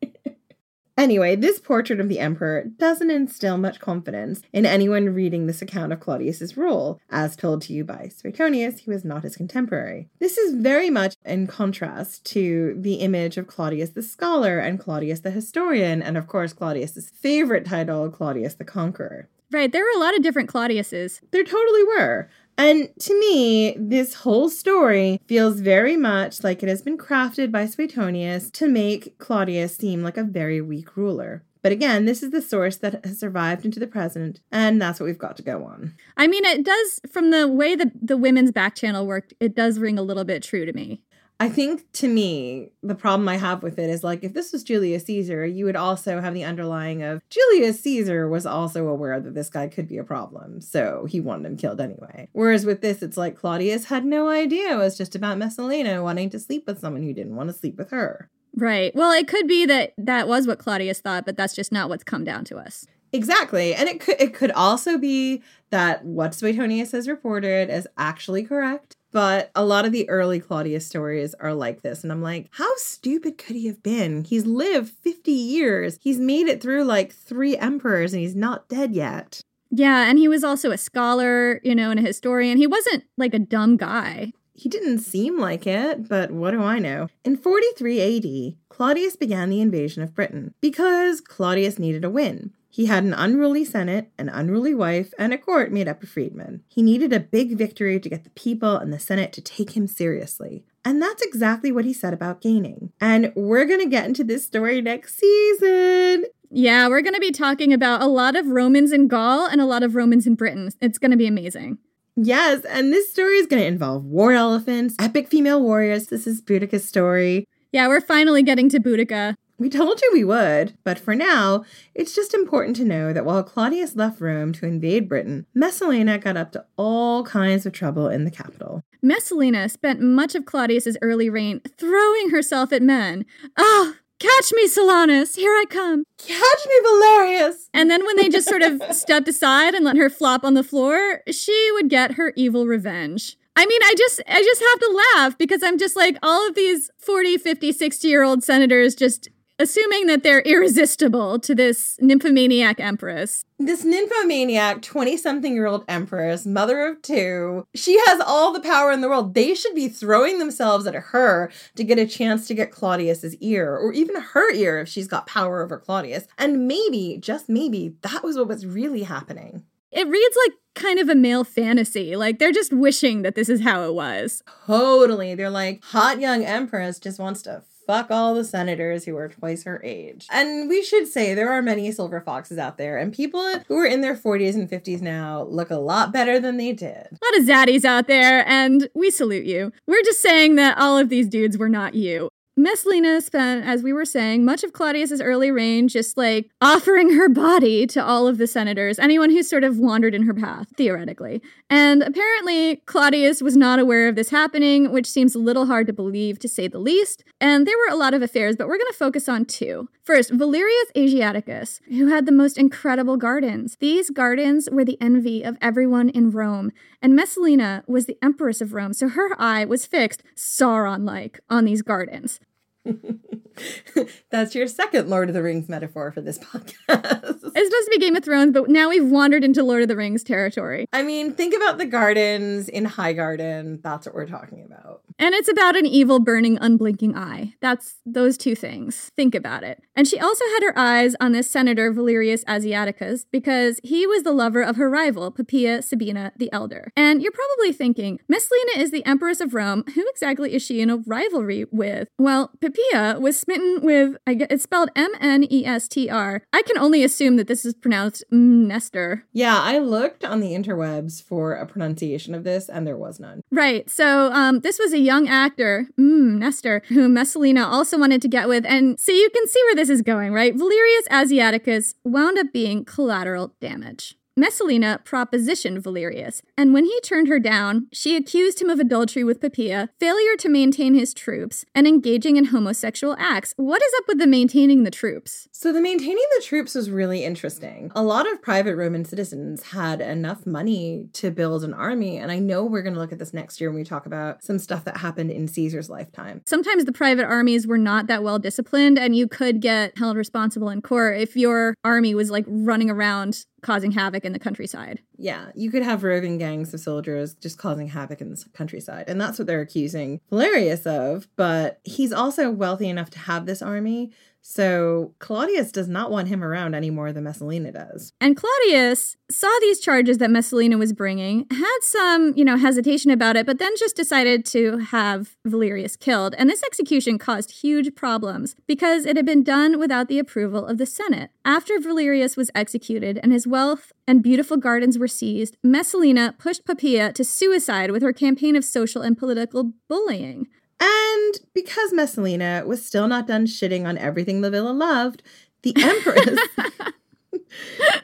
Anyway, this portrait of the emperor doesn't instill much confidence in anyone reading this account of Claudius's rule. As told to you by Suetonius, who was not his contemporary. This is very much in contrast to the image of Claudius the scholar and Claudius the historian, and of course, Claudius's favorite title, Claudius the Conqueror. Right, there were a lot of different Claudiuses. There totally were. And to me, this whole story feels very much like it has been crafted by Suetonius to make Claudius seem like a very weak ruler. But again, this is the source that has survived into the present, and that's what we've got to go on. I mean, it does, from the way that the women's back channel worked, it does ring a little bit true to me. I think to me, the problem I have with it is like if this was Julius Caesar, you would also have the underlying of Julius Caesar was also aware that this guy could be a problem. So he wanted him killed anyway. Whereas with this, it's like Claudius had no idea it was just about Messalina wanting to sleep with someone who didn't want to sleep with her. Right. Well, it could be that that was what Claudius thought, but that's just not what's come down to us. Exactly. And it could it could also be that what Suetonius has reported is actually correct. But a lot of the early Claudius stories are like this. And I'm like, how stupid could he have been? He's lived 50 years. He's made it through like three emperors and he's not dead yet. Yeah, and he was also a scholar, you know, and a historian. He wasn't like a dumb guy. He didn't seem like it, but what do I know? In 43 AD, Claudius began the invasion of Britain because Claudius needed a win. He had an unruly senate, an unruly wife, and a court made up of freedmen. He needed a big victory to get the people and the senate to take him seriously. And that's exactly what he said about gaining. And we're going to get into this story next season. Yeah, we're going to be talking about a lot of Romans in Gaul and a lot of Romans in Britain. It's going to be amazing. Yes, and this story is going to involve war elephants, epic female warriors. This is Boudicca's story. Yeah, we're finally getting to Boudica. We told you we would, but for now, it's just important to know that while Claudius left Rome to invade Britain, Messalina got up to all kinds of trouble in the capital. Messalina spent much of Claudius's early reign throwing herself at men. Ah, Catch me, Silanus! Here I come! Catch me, Valerius! And then when they just sort of stepped aside and let her flop on the floor, she would get her evil revenge. I mean, I just I just have to laugh because I'm just like all of these 40, 50, 60 year old senators just assuming that they're irresistible to this nymphomaniac empress. This nymphomaniac, 20 something year old empress, mother of two, she has all the power in the world. They should be throwing themselves at her to get a chance to get Claudius's ear, or even her ear if she's got power over Claudius. And maybe, just maybe, that was what was really happening. It reads like kind of a male fantasy. Like they're just wishing that this is how it was. Totally. They're like, hot young empress just wants to fuck all the senators who are twice her age. And we should say there are many silver foxes out there, and people who are in their 40s and 50s now look a lot better than they did. A lot of zaddies out there, and we salute you. We're just saying that all of these dudes were not you. Messalina spent, as we were saying, much of Claudius's early reign just like offering her body to all of the senators, anyone who sort of wandered in her path, theoretically. And apparently, Claudius was not aware of this happening, which seems a little hard to believe, to say the least. And there were a lot of affairs, but we're going to focus on two. First, Valerius Asiaticus, who had the most incredible gardens. These gardens were the envy of everyone in Rome, and Messalina was the empress of Rome, so her eye was fixed, Sauron like, on these gardens. That's your second Lord of the Rings metaphor for this podcast. It's supposed to be Game of Thrones, but now we've wandered into Lord of the Rings territory. I mean, think about the gardens in Highgarden. That's what we're talking about. And it's about an evil, burning, unblinking eye. That's those two things. Think about it. And she also had her eyes on this senator, Valerius Asiaticus, because he was the lover of her rival, Poppaea Sabina the Elder. And you're probably thinking, Messalina is the Empress of Rome. Who exactly is she in a rivalry with? Well, Poppaea was smitten with, I guess, it's spelled M N E S T R. I can only assume that this is pronounced Nestor. Yeah, I looked on the interwebs for a pronunciation of this, and there was none. Right. So um, this was a young actor, mm, Nestor, who Messalina also wanted to get with. And so you can see where this is going, right? Valerius Asiaticus wound up being collateral damage. Messalina propositioned Valerius, and when he turned her down, she accused him of adultery with Poppaea, failure to maintain his troops, and engaging in homosexual acts. What is up with the maintaining the troops? So, the maintaining the troops was really interesting. A lot of private Roman citizens had enough money to build an army, and I know we're going to look at this next year when we talk about some stuff that happened in Caesar's lifetime. Sometimes the private armies were not that well disciplined, and you could get held responsible in court if your army was like running around causing havoc in the countryside. Yeah, you could have roving gangs of soldiers just causing havoc in the countryside. And that's what they're accusing Valerius of. But he's also wealthy enough to have this army. So Claudius does not want him around any more than Messalina does. And Claudius saw these charges that Messalina was bringing, had some, you know, hesitation about it, but then just decided to have Valerius killed. And this execution caused huge problems because it had been done without the approval of the Senate. After Valerius was executed and his wealth and beautiful gardens were seized, Messalina pushed Poppaea to suicide with her campaign of social and political bullying. And because Messalina was still not done shitting on everything Livilla loved, the Empress.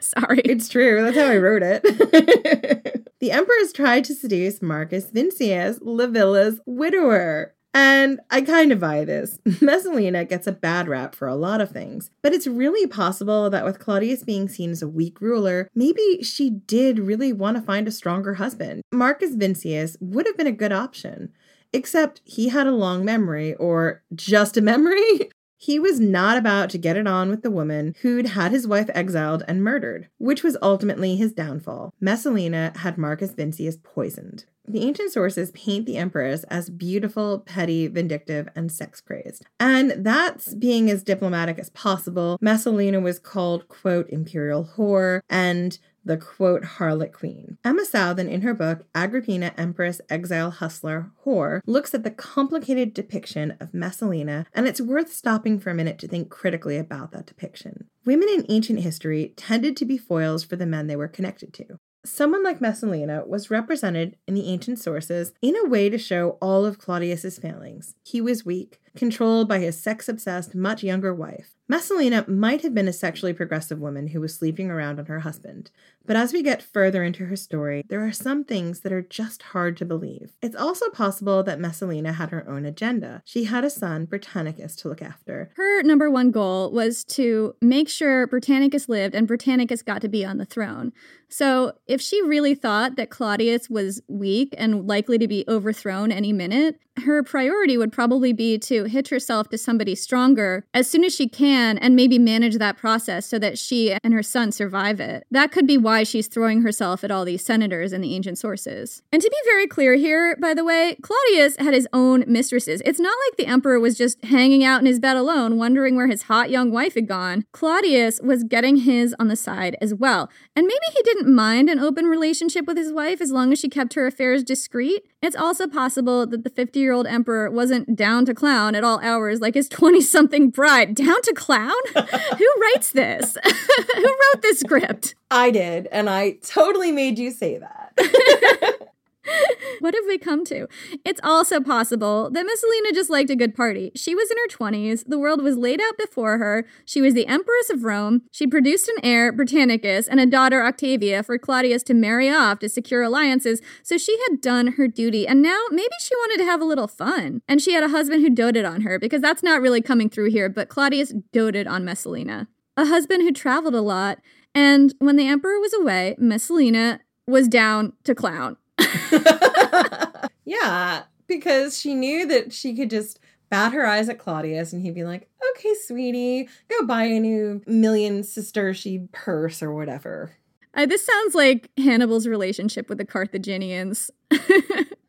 Sorry. It's true. That's how I wrote it. the Empress tried to seduce Marcus Vinicius, La Villa's widower. And I kind of buy this. Messalina gets a bad rap for a lot of things, but it's really possible that with Claudius being seen as a weak ruler, maybe she did really want to find a stronger husband. Marcus Vinicius would have been a good option, except he had a long memory, or just a memory. He was not about to get it on with the woman who'd had his wife exiled and murdered, which was ultimately his downfall. Messalina had Marcus Vinicius poisoned. The ancient sources paint the empress as beautiful, petty, vindictive, and sex crazed. And that's being as diplomatic as possible. Messalina was called, quote, imperial whore, and the quote harlot queen. Emma Southon, in her book Agrippina, Empress, Exile, Hustler, Whore, looks at the complicated depiction of Messalina, and it's worth stopping for a minute to think critically about that depiction. Women in ancient history tended to be foils for the men they were connected to. Someone like Messalina was represented in the ancient sources in a way to show all of Claudius's failings. He was weak, controlled by his sex obsessed, much younger wife. Messalina might have been a sexually progressive woman who was sleeping around on her husband, but as we get further into her story, there are some things that are just hard to believe. It's also possible that Messalina had her own agenda. She had a son, Britannicus, to look after. Her number one goal was to make sure Britannicus lived and Britannicus got to be on the throne. So, if she really thought that Claudius was weak and likely to be overthrown any minute, her priority would probably be to hitch herself to somebody stronger as soon as she can and maybe manage that process so that she and her son survive it. That could be why she's throwing herself at all these senators in the ancient sources. And to be very clear here, by the way, Claudius had his own mistresses. It's not like the emperor was just hanging out in his bed alone, wondering where his hot young wife had gone. Claudius was getting his on the side as well. And maybe he didn't mind an open relationship with his wife as long as she kept her affairs discreet. It's also possible that the 50 year old emperor wasn't down to clown at all hours like his 20 something bride. Down to clown? Who writes this? Who wrote this script? I did, and I totally made you say that. what have we come to? It's also possible that Messalina just liked a good party. She was in her 20s, the world was laid out before her, she was the Empress of Rome, she produced an heir, Britannicus, and a daughter, Octavia, for Claudius to marry off to secure alliances, so she had done her duty, and now maybe she wanted to have a little fun. And she had a husband who doted on her, because that's not really coming through here, but Claudius doted on Messalina. A husband who traveled a lot, and when the emperor was away, Messalina was down to clown. yeah, because she knew that she could just bat her eyes at Claudius and he'd be like, okay, sweetie, go buy a new million sestertii purse or whatever. Uh, this sounds like Hannibal's relationship with the Carthaginians.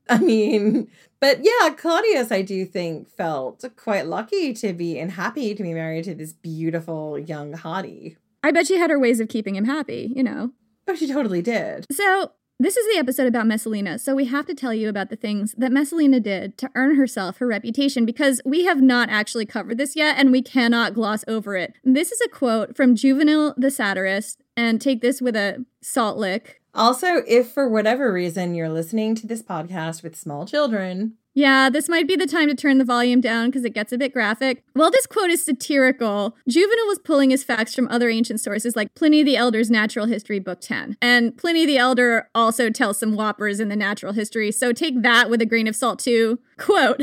I mean, but yeah, Claudius, I do think, felt quite lucky to be and happy to be married to this beautiful young hottie. I bet she had her ways of keeping him happy, you know. Oh, she totally did. So, this is the episode about Messalina, so we have to tell you about the things that Messalina did to earn herself her reputation because we have not actually covered this yet and we cannot gloss over it. This is a quote from Juvenal the satirist, and take this with a salt lick. Also, if for whatever reason you're listening to this podcast with small children, yeah, this might be the time to turn the volume down because it gets a bit graphic. While this quote is satirical, Juvenal was pulling his facts from other ancient sources like Pliny the Elder's Natural History, Book 10. And Pliny the Elder also tells some whoppers in the natural history, so take that with a grain of salt too. Quote,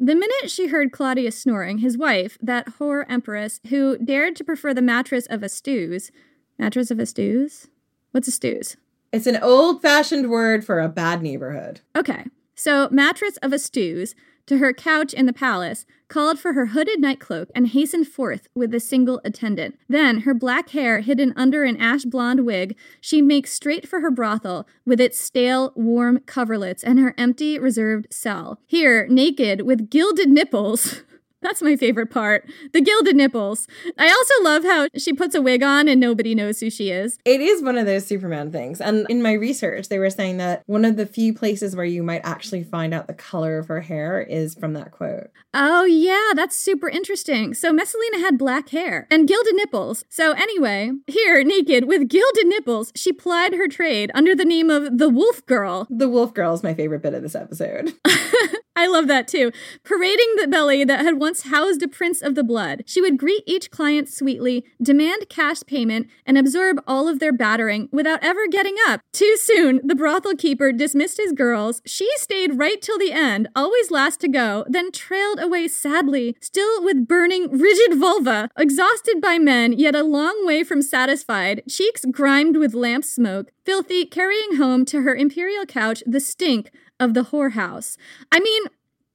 the minute she heard Claudius snoring, his wife, that whore empress, who dared to prefer the mattress of a stews, mattress of a stews? What's a stews? It's an old fashioned word for a bad neighborhood. Okay. So, mattress of a stews, to her couch in the palace, called for her hooded nightcloak and hastened forth with a single attendant. Then, her black hair hidden under an ash blonde wig, she makes straight for her brothel with its stale, warm coverlets and her empty, reserved cell. Here, naked, with gilded nipples. That's my favorite part. The gilded nipples. I also love how she puts a wig on and nobody knows who she is. It is one of those Superman things. And in my research, they were saying that one of the few places where you might actually find out the color of her hair is from that quote. Oh, yeah, that's super interesting. So Messalina had black hair and gilded nipples. So, anyway, here, naked with gilded nipples, she plied her trade under the name of the Wolf Girl. The Wolf Girl is my favorite bit of this episode. I love that too. Parading the belly that had once housed a prince of the blood. She would greet each client sweetly, demand cash payment, and absorb all of their battering without ever getting up. Too soon, the brothel keeper dismissed his girls. She stayed right till the end, always last to go, then trailed away sadly, still with burning, rigid vulva, exhausted by men, yet a long way from satisfied, cheeks grimed with lamp smoke, filthy, carrying home to her imperial couch the stink of the whorehouse. I mean,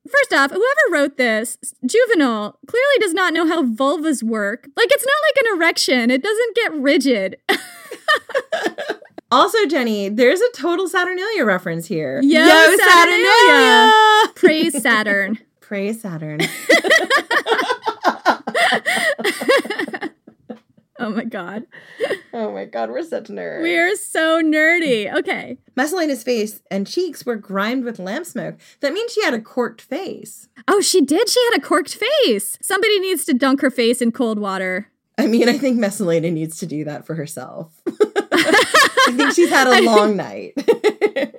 First off, whoever wrote this, Juvenal, clearly does not know how vulvas work. Like, it's not like an erection, it doesn't get rigid. Also, Jenny, there's a total Saturnalia reference here. Yo, Saturnalia! Praise Saturn. Praise Saturn. oh my god. Oh my god, we're such nerds. We are so nerdy. Okay. Messalina's face and cheeks were grimed with lamp smoke. That means she had a corked face. Oh, she did? She had a corked face. Somebody needs to dunk her face in cold water. I mean, I think Messalina needs to do that for herself. I think she's had a long night.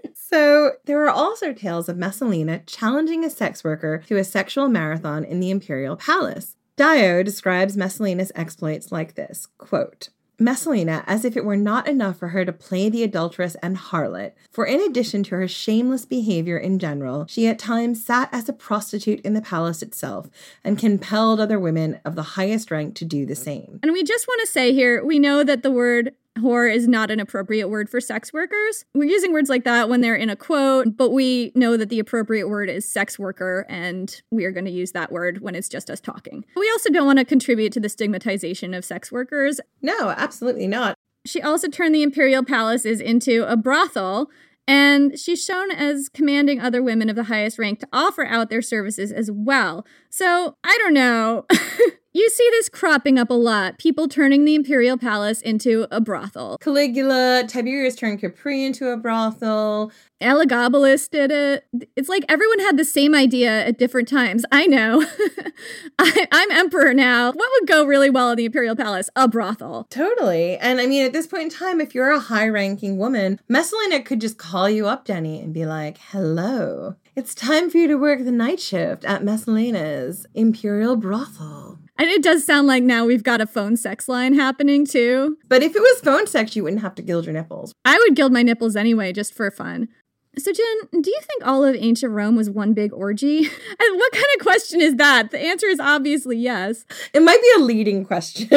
so, there are also tales of Messalina challenging a sex worker to a sexual marathon in the imperial palace. Dio describes Messalina's exploits like this quote, Messalina as if it were not enough for her to play the adulteress and harlot, for in addition to her shameless behavior in general, she at times sat as a prostitute in the palace itself and compelled other women of the highest rank to do the same. And we just want to say here we know that the word whore is not an appropriate word for sex workers. We're using words like that when they're in a quote, but we know that the appropriate word is sex worker, and we are going to use that word when it's just us talking. We also don't want to contribute to the stigmatization of sex workers. No, absolutely not. She also turned the imperial palaces into a brothel. And she's shown as commanding other women of the highest rank to offer out their services as well. So, I don't know. You see this cropping up a lot. People turning the imperial palace into a brothel. Caligula, Tiberius turned Capri into a brothel. Elagabalus did it. It's like everyone had the same idea at different times. I know. I, am emperor now. What would go really well in the imperial palace? A brothel. Totally. And I mean, at this point in time, if you're a high ranking woman, Messalina could just call you up, Jenny, and be like, hello. It's time for you to work the night shift at Messalina's Imperial Brothel. And it does sound like now we've got a phone sex line happening too. But if it was phone sex, you wouldn't have to gild your nipples. I would gild my nipples anyway, just for fun. So, Jen, do you think all of ancient Rome was one big orgy? And what kind of question is that? The answer is obviously yes. It might be a leading question.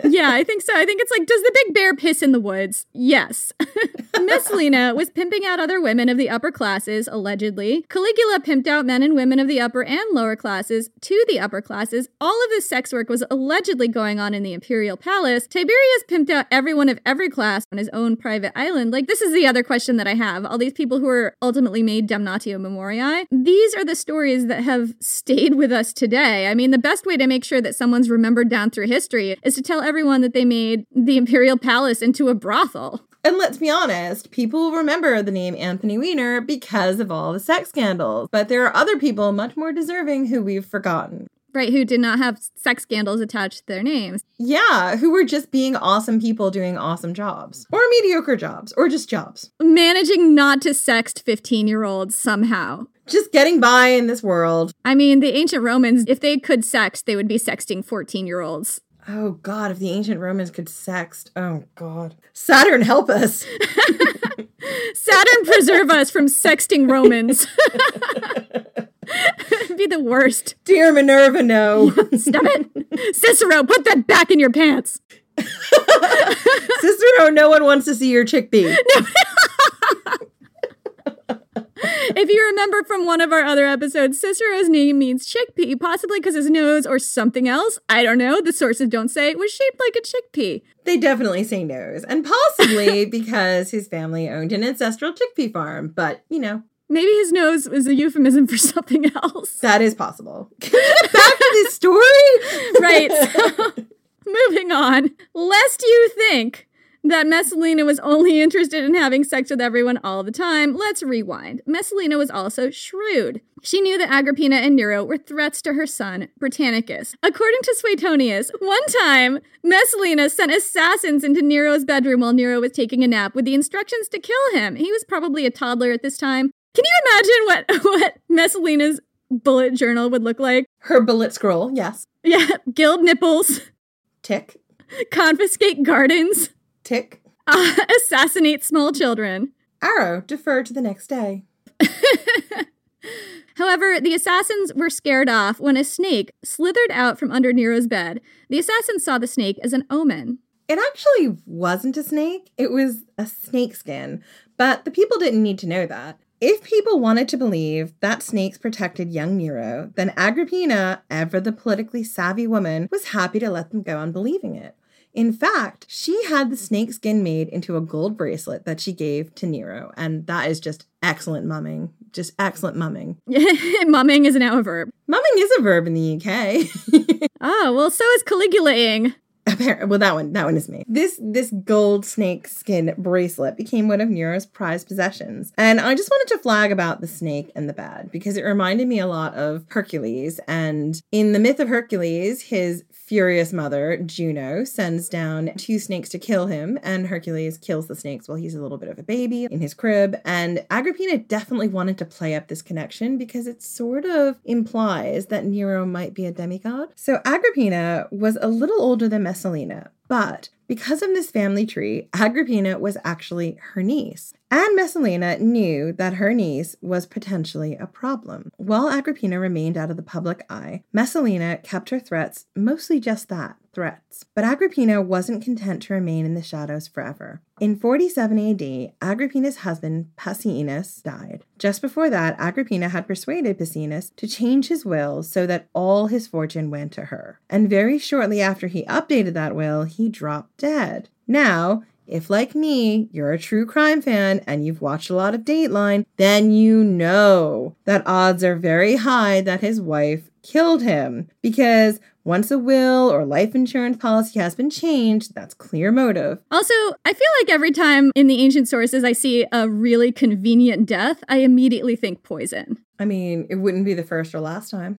yeah, I think so. I think it's like, does the big bear piss in the woods? Yes. Messalina was pimping out other women of the upper classes, allegedly. Caligula pimped out men and women of the upper and lower classes to the upper classes. All of this sex work was allegedly going on in the imperial palace. Tiberius pimped out everyone of every class on his own private island. Like, this is the other question that I have. All these people who are ultimately made Damnatio Memoriae. These are the stories that have stayed with us today. I mean, the best way to make sure that someone's remembered down through history is to tell everyone that they made the imperial palace into a brothel. And let's be honest, people remember the name Anthony Weiner because of all the sex scandals. But there are other people much more deserving who we've forgotten. Right, who did not have sex scandals attached to their names. Yeah, who were just being awesome people doing awesome jobs. Or mediocre jobs. Or just jobs. Managing not to sext 15 year olds somehow. Just getting by in this world. I mean, the ancient Romans, if they could sext, they would be sexting 14 year olds. Oh God, if the ancient Romans could sext. Oh God. Saturn help us. Saturn preserve us from sexting Romans. be the worst. Dear Minerva, no. Stop it. Cicero, put that back in your pants. Cicero, no one wants to see your chickpea. No. if you remember from one of our other episodes, Cicero's name means chickpea, possibly because his nose or something else, I don't know, the sources don't say, it was shaped like a chickpea. They definitely say nose, and possibly because his family owned an ancestral chickpea farm, but you know. Maybe his nose was a euphemism for something else. That is possible. Back to this story? right. So, moving on. Lest you think that Messalina was only interested in having sex with everyone all the time, let's rewind. Messalina was also shrewd. She knew that Agrippina and Nero were threats to her son, Britannicus. According to Suetonius, one time, Messalina sent assassins into Nero's bedroom while Nero was taking a nap with the instructions to kill him. He was probably a toddler at this time. Can you imagine what, what Messalina's bullet journal would look like. Her bullet scroll, yes. Yeah, gild nipples. Tick. Confiscate gardens. Tick. Uh, assassinate small children. Arrow, defer to the next day. However, the assassins were scared off when a snake slithered out from under Nero's bed. The assassins saw the snake as an omen. It actually wasn't a snake, it was a snake skin, but the people didn't need to know that. If people wanted to believe that snakes protected young Nero, then Agrippina, ever the politically savvy woman, was happy to let them go on believing it. In fact, she had the snake skin made into a gold bracelet that she gave to Nero, and that is just excellent mumming. Just excellent mumming. mumming is now a verb. Mumming is a verb in the UK. oh, ah, well, so is Caligulaing. well that one that one is me this this gold snake skin bracelet became one of nero's prized possessions and i just wanted to flag about the snake and the bad because it reminded me a lot of hercules and in the myth of hercules his furious mother, Juno, sends down two snakes to kill him, and Hercules kills the snakes while he's a little bit of a baby in his crib. And Agrippina definitely wanted to play up this connection because it sort of implies that Nero might be a demigod. So Agrippina was a little older than Messalina, but because of this family tree, Agrippina was actually her niece. And Messalina knew that her niece was potentially a problem. While Agrippina remained out of the public eye, Messalina kept her threats mostly just that threats. But Agrippina wasn't content to remain in the shadows forever. In 47 AD, Agrippina's husband, Passienus, died. Just before that, Agrippina had persuaded Passienus to change his will so that all his fortune went to her. And very shortly after he updated that will, he dropped dead. Now, if, like me, you're a true crime fan and you've watched a lot of Dateline, then you know that odds are very high that his wife killed him. Because once a will or life insurance policy has been changed, that's clear motive. Also, I feel like every time in the ancient sources I see a really convenient death, I immediately think poison. I mean, it wouldn't be the first or last time.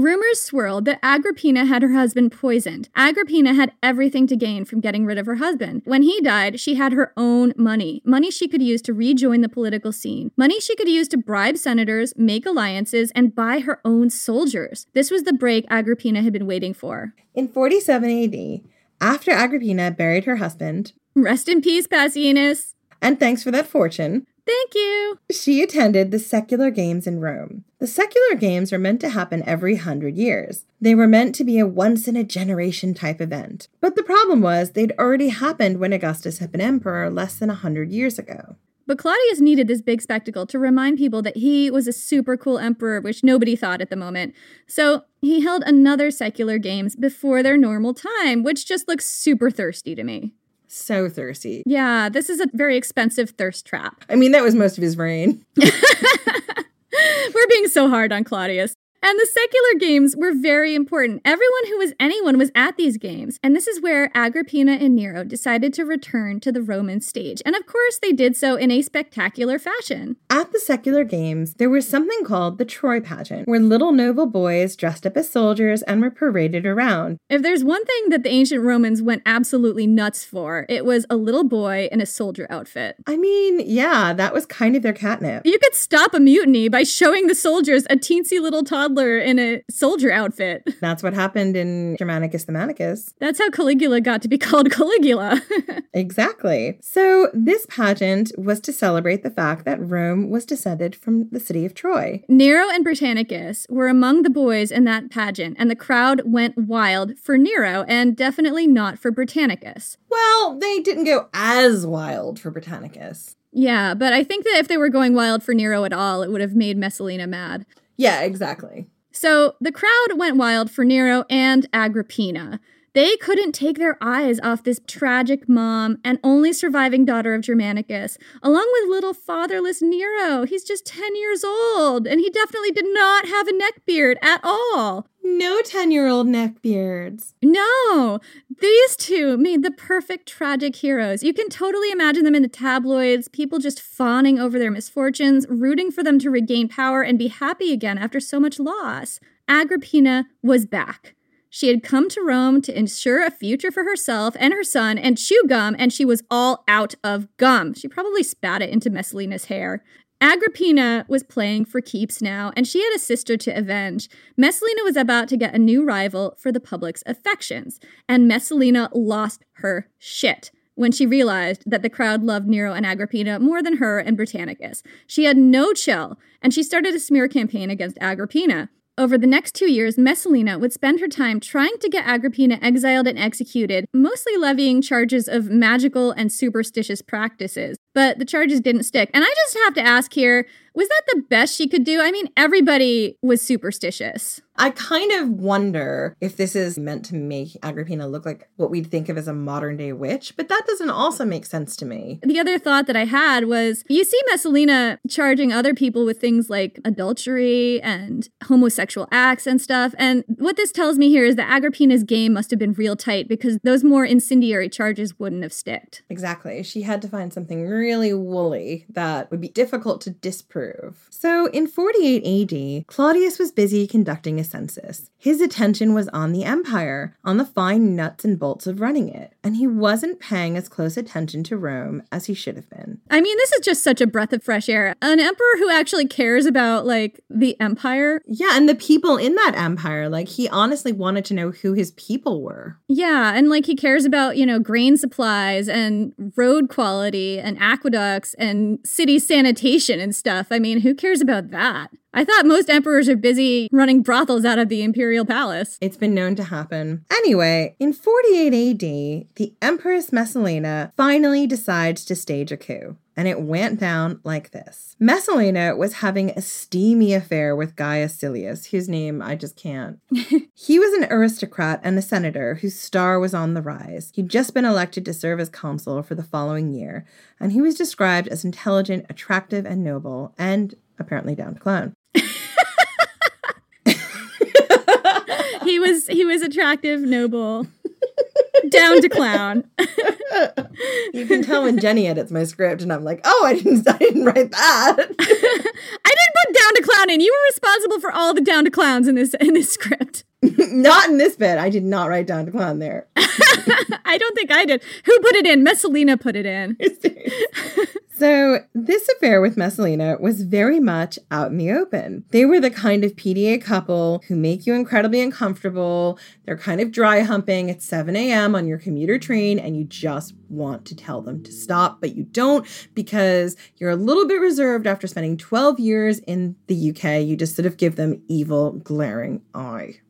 Rumors swirled that Agrippina had her husband poisoned. Agrippina had everything to gain from getting rid of her husband. When he died, she had her own money money she could use to rejoin the political scene, money she could use to bribe senators, make alliances, and buy her own soldiers. This was the break Agrippina had been waiting for. In 47 AD, after Agrippina buried her husband, rest in peace, Passienus, and thanks for that fortune, Thank you. She attended the secular games in Rome. The secular games were meant to happen every hundred years. They were meant to be a once in a generation type event. But the problem was they'd already happened when Augustus had been emperor less than a hundred years ago. But Claudius needed this big spectacle to remind people that he was a super cool emperor, which nobody thought at the moment. So he held another secular games before their normal time, which just looks super thirsty to me so thirsty. Yeah, this is a very expensive thirst trap. I mean, that was most of his reign. We're being so hard on Claudius. And the secular games were very important. Everyone who was anyone was at these games. And this is where Agrippina and Nero decided to return to the Roman stage. And of course, they did so in a spectacular fashion. At the secular games, there was something called the Troy pageant, where little noble boys dressed up as soldiers and were paraded around. If there's one thing that the ancient Romans went absolutely nuts for, it was a little boy in a soldier outfit. I mean, yeah, that was kind of their catnip. You could stop a mutiny by showing the soldiers a teensy little toddler toddler in a soldier outfit. That's what happened in Germanicus the Manicus. That's how Caligula got to be called Caligula. exactly. So, this pageant was to celebrate the fact that Rome was descended from the city of Troy. Nero and Britannicus were among the boys in that pageant, and the crowd went wild for Nero and definitely not for Britannicus. Well, they didn't go as wild for Britannicus. Yeah, but I think that if they were going wild for Nero at all, it would have made Messalina mad. Yeah, exactly. So the crowd went wild for Nero and Agrippina. They couldn't take their eyes off this tragic mom and only surviving daughter of Germanicus, along with little fatherless Nero. He's just 10 years old, and he definitely did not have a neck beard at all. No 10 year old neck beards. No, these two made the perfect tragic heroes. You can totally imagine them in the tabloids, people just fawning over their misfortunes, rooting for them to regain power and be happy again after so much loss. Agrippina was back. She had come to Rome to ensure a future for herself and her son and chew gum, and she was all out of gum. She probably spat it into Messalina's hair. Agrippina was playing for keeps now, and she had a sister to avenge. Messalina was about to get a new rival for the public's affections, and Messalina lost her shit when she realized that the crowd loved Nero and Agrippina more than her and Britannicus. She had no chill, and she started a smear campaign against Agrippina. Over the next two years, Messalina would spend her time trying to get Agrippina exiled and executed, mostly levying charges of magical and superstitious practices. But the charges didn't stick. And I just have to ask here was that the best she could do? I mean, everybody was superstitious. I kind of wonder if this is meant to make Agrippina look like what we'd think of as a modern day witch, but that doesn't also make sense to me. The other thought that I had was you see Messalina charging other people with things like adultery and homosexual acts and stuff. And what this tells me here is that Agrippina's game must have been real tight because those more incendiary charges wouldn't have sticked. Exactly. She had to find something really woolly that would be difficult to disprove. So in 48 AD, Claudius was busy conducting a census. His attention was on the empire, on the fine nuts and bolts of running it, and he wasn't paying as close attention to Rome as he should have been. I mean, this is just such a breath of fresh air. An emperor who actually cares about like the empire. Yeah, and the people in that empire. Like he honestly wanted to know who his people were. Yeah, and like he cares about, you know, grain supplies and road quality and aqueducts and city sanitation and stuff. I mean, who cares about that? I thought most emperors are busy running brothels out of the imperial palace. It's been known to happen. Anyway, in 48 AD, the Empress Messalina finally decides to stage a coup. And it went down like this. Messalina was having a steamy affair with Gaius Silius, whose name I just can't. he was an aristocrat and a senator whose star was on the rise. He'd just been elected to serve as consul for the following year, and he was described as intelligent, attractive, and noble, and apparently down to clown. He was he was attractive, noble, down to clown. you can tell when Jenny edits my script, and I'm like, oh, I didn't, I didn't write that. I didn't put down to clown in. You were responsible for all the down to clowns in this in this script. not in this bit. I did not write down to clown there. I don't think I did. Who put it in? Messalina put it in. So, this affair with Messalina was very much out in the open. They were the kind of PDA couple who make you incredibly uncomfortable. They're kind of dry humping at 7 a.m. on your commuter train, and you just want to tell them to stop, but you don't because you're a little bit reserved after spending 12 years in the UK. You just sort of give them evil, glaring eye.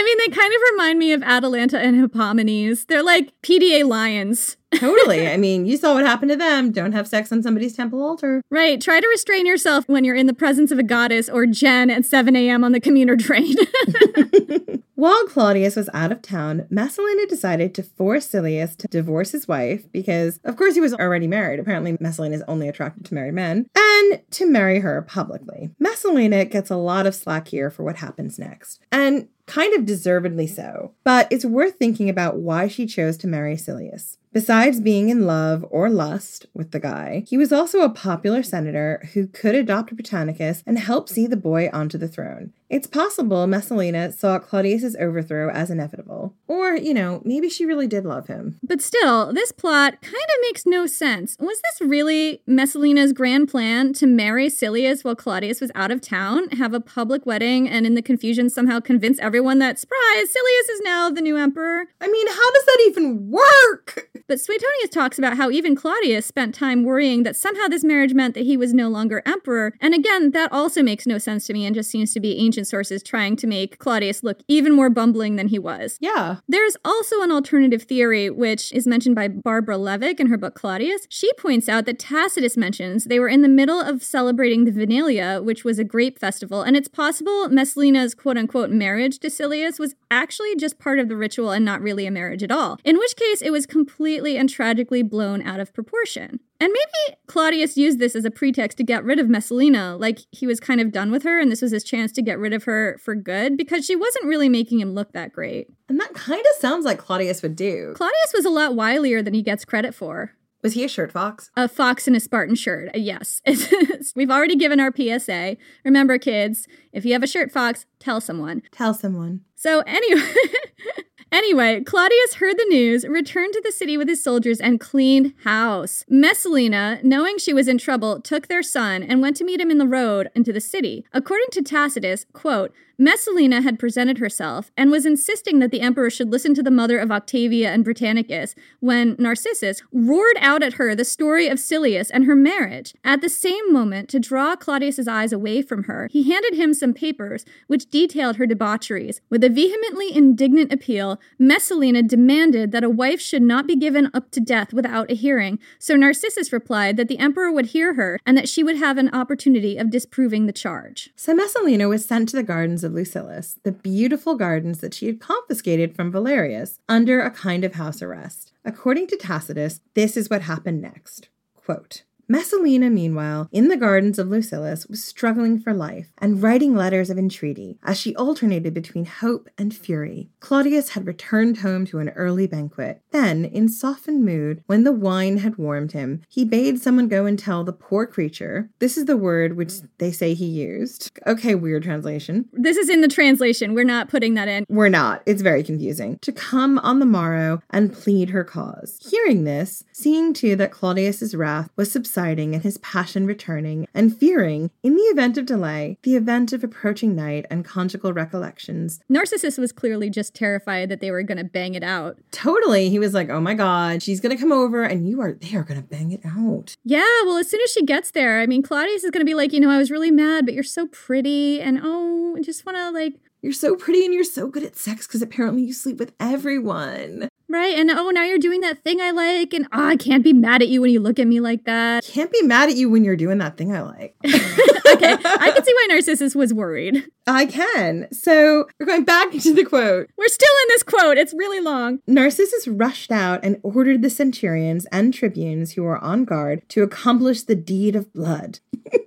I mean, they kind of remind me of Atalanta and Hippomenes. They're like PDA lions. totally. I mean, you saw what happened to them. Don't have sex on somebody's temple altar. Right. Try to restrain yourself when you're in the presence of a goddess or Jen at 7 a.m. on the commuter train. While Claudius was out of town, Messalina decided to force Silius to divorce his wife because, of course, he was already married. Apparently, Messalina is only attracted to married men, and to marry her publicly. Messalina gets a lot of slack here for what happens next. And kind of deservedly so. But it's worth thinking about why she chose to marry Silius. Besides being in love or lust with the guy, he was also a popular senator who could adopt Britannicus and help see the boy onto the throne. It's possible Messalina saw Claudius's overthrow as inevitable. Or, you know, maybe she really did love him. But still, this plot kind of makes no sense. Was this really Messalina's grand plan to marry Silius while Claudius was out of town, have a public wedding, and in the confusion somehow convince everyone that, surprise, Silius is now the new emperor? I mean, how does that even work? But Suetonius talks about how even Claudius spent time worrying that somehow this marriage meant that he was no longer emperor. And again, that also makes no sense to me and just seems to be ancient sources trying to make Claudius look even more bumbling than he was. Yeah. There's also an alternative theory, which is mentioned by Barbara Levick in her book Claudius. She points out that Tacitus mentions they were in the middle of celebrating the Vinalia, which was a grape festival, and it's possible Messalina's quote unquote marriage to Silius was actually just part of the ritual and not really a marriage at all. In which case, it was completely and tragically blown out of proportion. And maybe Claudius used this as a pretext to get rid of Messalina, like he was kind of done with her and this was his chance to get rid of her for good because she wasn't really making him look that great. And that kind of sounds like Claudius would do. Claudius was a lot wilier than he gets credit for. Was he a shirt fox? A fox in a Spartan shirt. Uh, yes. We've already given our PSA. Remember, kids, if you have a shirt fox, tell someone. Tell someone. So, anyway. Anyway, Claudius heard the news, returned to the city with his soldiers, and cleaned house. Messalina, knowing she was in trouble, took their son and went to meet him in the road into the city. According to Tacitus, quote, Messalina had presented herself and was insisting that the emperor should listen to the mother of Octavia and Britannicus when Narcissus roared out at her the story of Silius and her marriage. At the same moment, to draw Claudius's eyes away from her, he handed him some papers which detailed her debaucheries. With a vehemently indignant appeal, Messalina demanded that a wife should not be given up to death without a hearing, so Narcissus replied that the emperor would hear her and that she would have an opportunity of disproving the charge. So Messalina was sent to the gardens of Lucullus, the beautiful gardens that she had confiscated from Valerius, under a kind of house arrest. According to Tacitus, this is what happened next. Quote, Messalina, meanwhile, in the gardens of Lucullus, was struggling for life and writing letters of entreaty as she alternated between hope and fury. Claudius had returned home to an early banquet. Then, in softened mood, when the wine had warmed him, he bade someone go and tell the poor creature this is the word which they say he used. Okay, weird translation. This is in the translation. We're not putting that in. We're not. It's very confusing. To come on the morrow and plead her cause. Hearing this, seeing too that Claudius's wrath was subsiding, subsiding and his passion returning, and fearing, in the event of delay, the event of approaching night and conjugal recollections. Narcissus was clearly just terrified that they were going to bang it out. Totally. He was like, oh my God, she's going to come over and you are, they are going to bang it out. Yeah, well, as soon as she gets there, I mean, Claudius is going to be like, you know, I was really mad, but you're so pretty. And oh, I just want to like you're so pretty and you're so good at sex because apparently you sleep with everyone. Right. And oh, now you're doing that thing I like. And oh, I can't be mad at you when you look at me like that. Can't be mad at you when you're doing that thing I like. okay. I can see why Narcissus was worried. I can. So we're going back into the quote. We're still in this quote. It's really long. Narcissus rushed out and ordered the centurions and tribunes who were on guard to accomplish the deed of blood.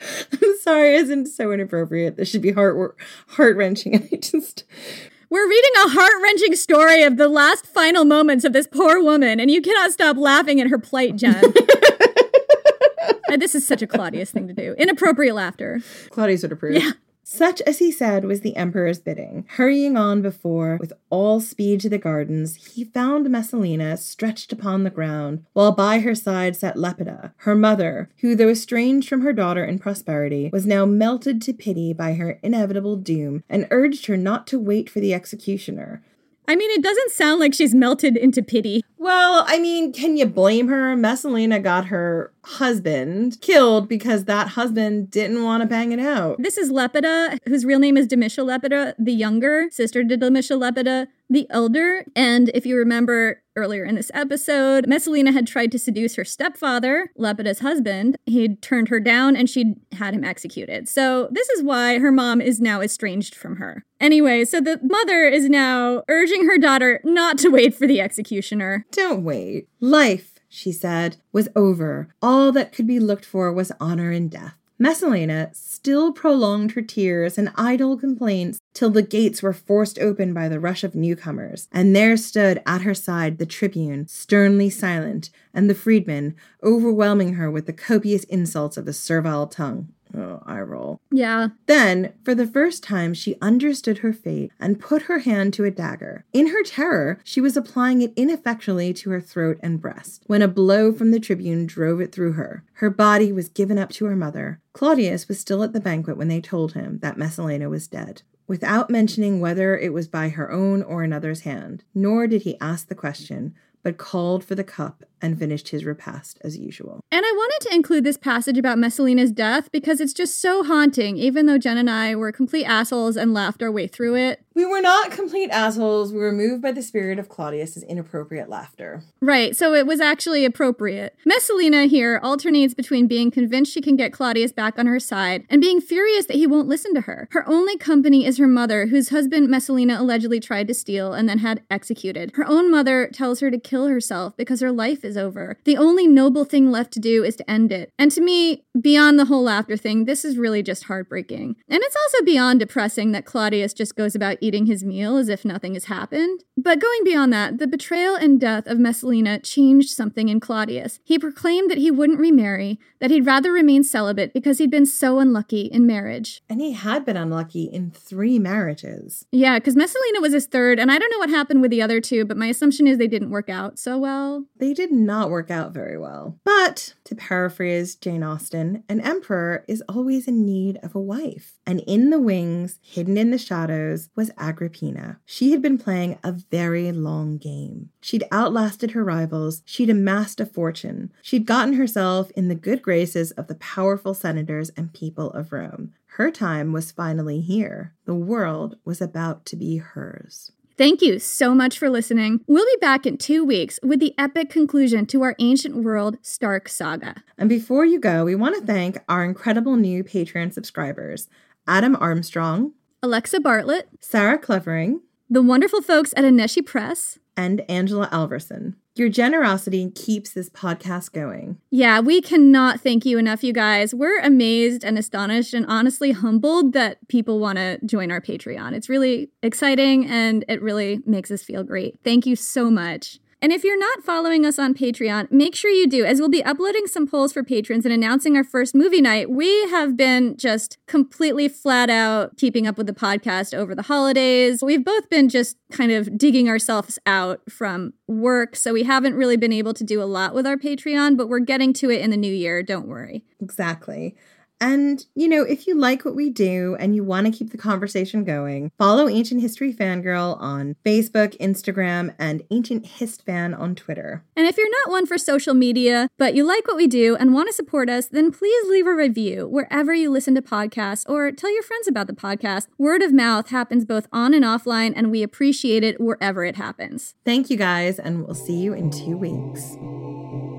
I'm sorry, isn't so inappropriate. This should be heart heart wrenching. I just we're reading a heart wrenching story of the last final moments of this poor woman, and you cannot stop laughing at her plight, Jen. and uh, this is such a Claudius thing to do. Inappropriate laughter. Claudius would approve. Yeah. Such as he said was the emperor's bidding. Hurrying on before, with all speed to the gardens, he found Messalina stretched upon the ground, while by her side sat Lepida, her mother, who, though estranged from her daughter in prosperity, was now melted to pity by her inevitable doom, and urged her not to wait for the executioner, I mean, it doesn't sound like she's melted into pity. Well, I mean, can you blame her? Messalina got her husband killed because that husband didn't want to bang it out. This is Lepida, whose real name is Domitia Lepida, the younger sister to Domitia Lepida, the elder. And if you remember earlier in this episode, Messalina had tried to seduce her stepfather, Lepida's husband. He'd turned her down and she'd had him executed. So this is why her mom is now estranged from her. Anyway, so the mother is now urging her daughter not to wait for the executioner. Don't wait. Life she said, was over. All that could be looked for was honor in death. Messalina still prolonged her tears and idle complaints till the gates were forced open by the rush of newcomers, and there stood at her side the tribune, sternly silent, and the freedman, overwhelming her with the copious insults of a servile tongue. Oh, I roll. Yeah. Then, for the first time, she understood her fate and put her hand to a dagger. In her terror, she was applying it ineffectually to her throat and breast, when a blow from the tribune drove it through her. Her body was given up to her mother. Claudius was still at the banquet when they told him that Messalina was dead without mentioning whether it was by her own or another's hand. Nor did he ask the question, but called for the cup and finished his repast as usual. And I wanted to include this passage about Messalina's death because it's just so haunting, even though Jen and I were complete assholes and laughed our way through it. We were not complete assholes. We were moved by the spirit of Claudius's inappropriate laughter. Right, so it was actually appropriate. Messalina here alternates between being convinced she can get Claudius back on her side and being furious that he won't listen to her. Her only company is her mother, whose husband Messalina allegedly tried to steal and then had executed. Her own mother tells her to kill herself because her life is over. The only noble thing left to do is to end it. And to me, beyond the whole laughter thing, this is really just heartbreaking. And it's also beyond depressing that Claudius just goes about eating his meal as if nothing has happened. But going beyond that, the betrayal and death of Messalina changed something in Claudius. He proclaimed that he wouldn't remarry, that he'd rather remain celibate because he'd been so unlucky in marriage. And he had been unlucky in three marriages. Yeah, because Messalina was his third, and I don't know what happened with the other two, but my assumption is they didn't work out so well. They did not work out very well. But, to paraphrase Jane Austen, an emperor is always in need of a wife. And in the wings, hidden in the shadows, was Agrippina. She had been playing a very long game. She'd outlasted her rivals, she'd amassed a fortune, she'd gotten herself in the good graces of the powerful senators and people of Rome. Her time was finally here. The world was about to be hers. Thank you so much for listening. We'll be back in two weeks with the epic conclusion to our ancient world Stark saga. And before you go, we want to thank our incredible new Patreon subscribers Adam Armstrong, Alexa Bartlett, Sarah Clevering, the wonderful folks at Aneshi Press, and Angela Alverson. Your generosity keeps this podcast going. Yeah, we cannot thank you enough, you guys. We're amazed and astonished and honestly humbled that people want to join our Patreon. It's really exciting and it really makes us feel great. Thank you so much. And if you're not following us on Patreon, make sure you do, as we'll be uploading some polls for patrons and announcing our first movie night. We have been just completely flat out keeping up with the podcast over the holidays. We've both been just kind of digging ourselves out from work, so we haven't really been able to do a lot with our Patreon, but we're getting to it in the new year. Don't worry. Exactly. And, you know, if you like what we do and you want to keep the conversation going, follow Ancient History Fangirl on Facebook, Instagram, and Ancient Hist Fan on Twitter. And if you're not one for social media, but you like what we do and want to support us, then please leave a review wherever you listen to podcasts or tell your friends about the podcast. Word of mouth happens both on and offline, and we appreciate it wherever it happens. Thank you guys, and we'll see you in two weeks.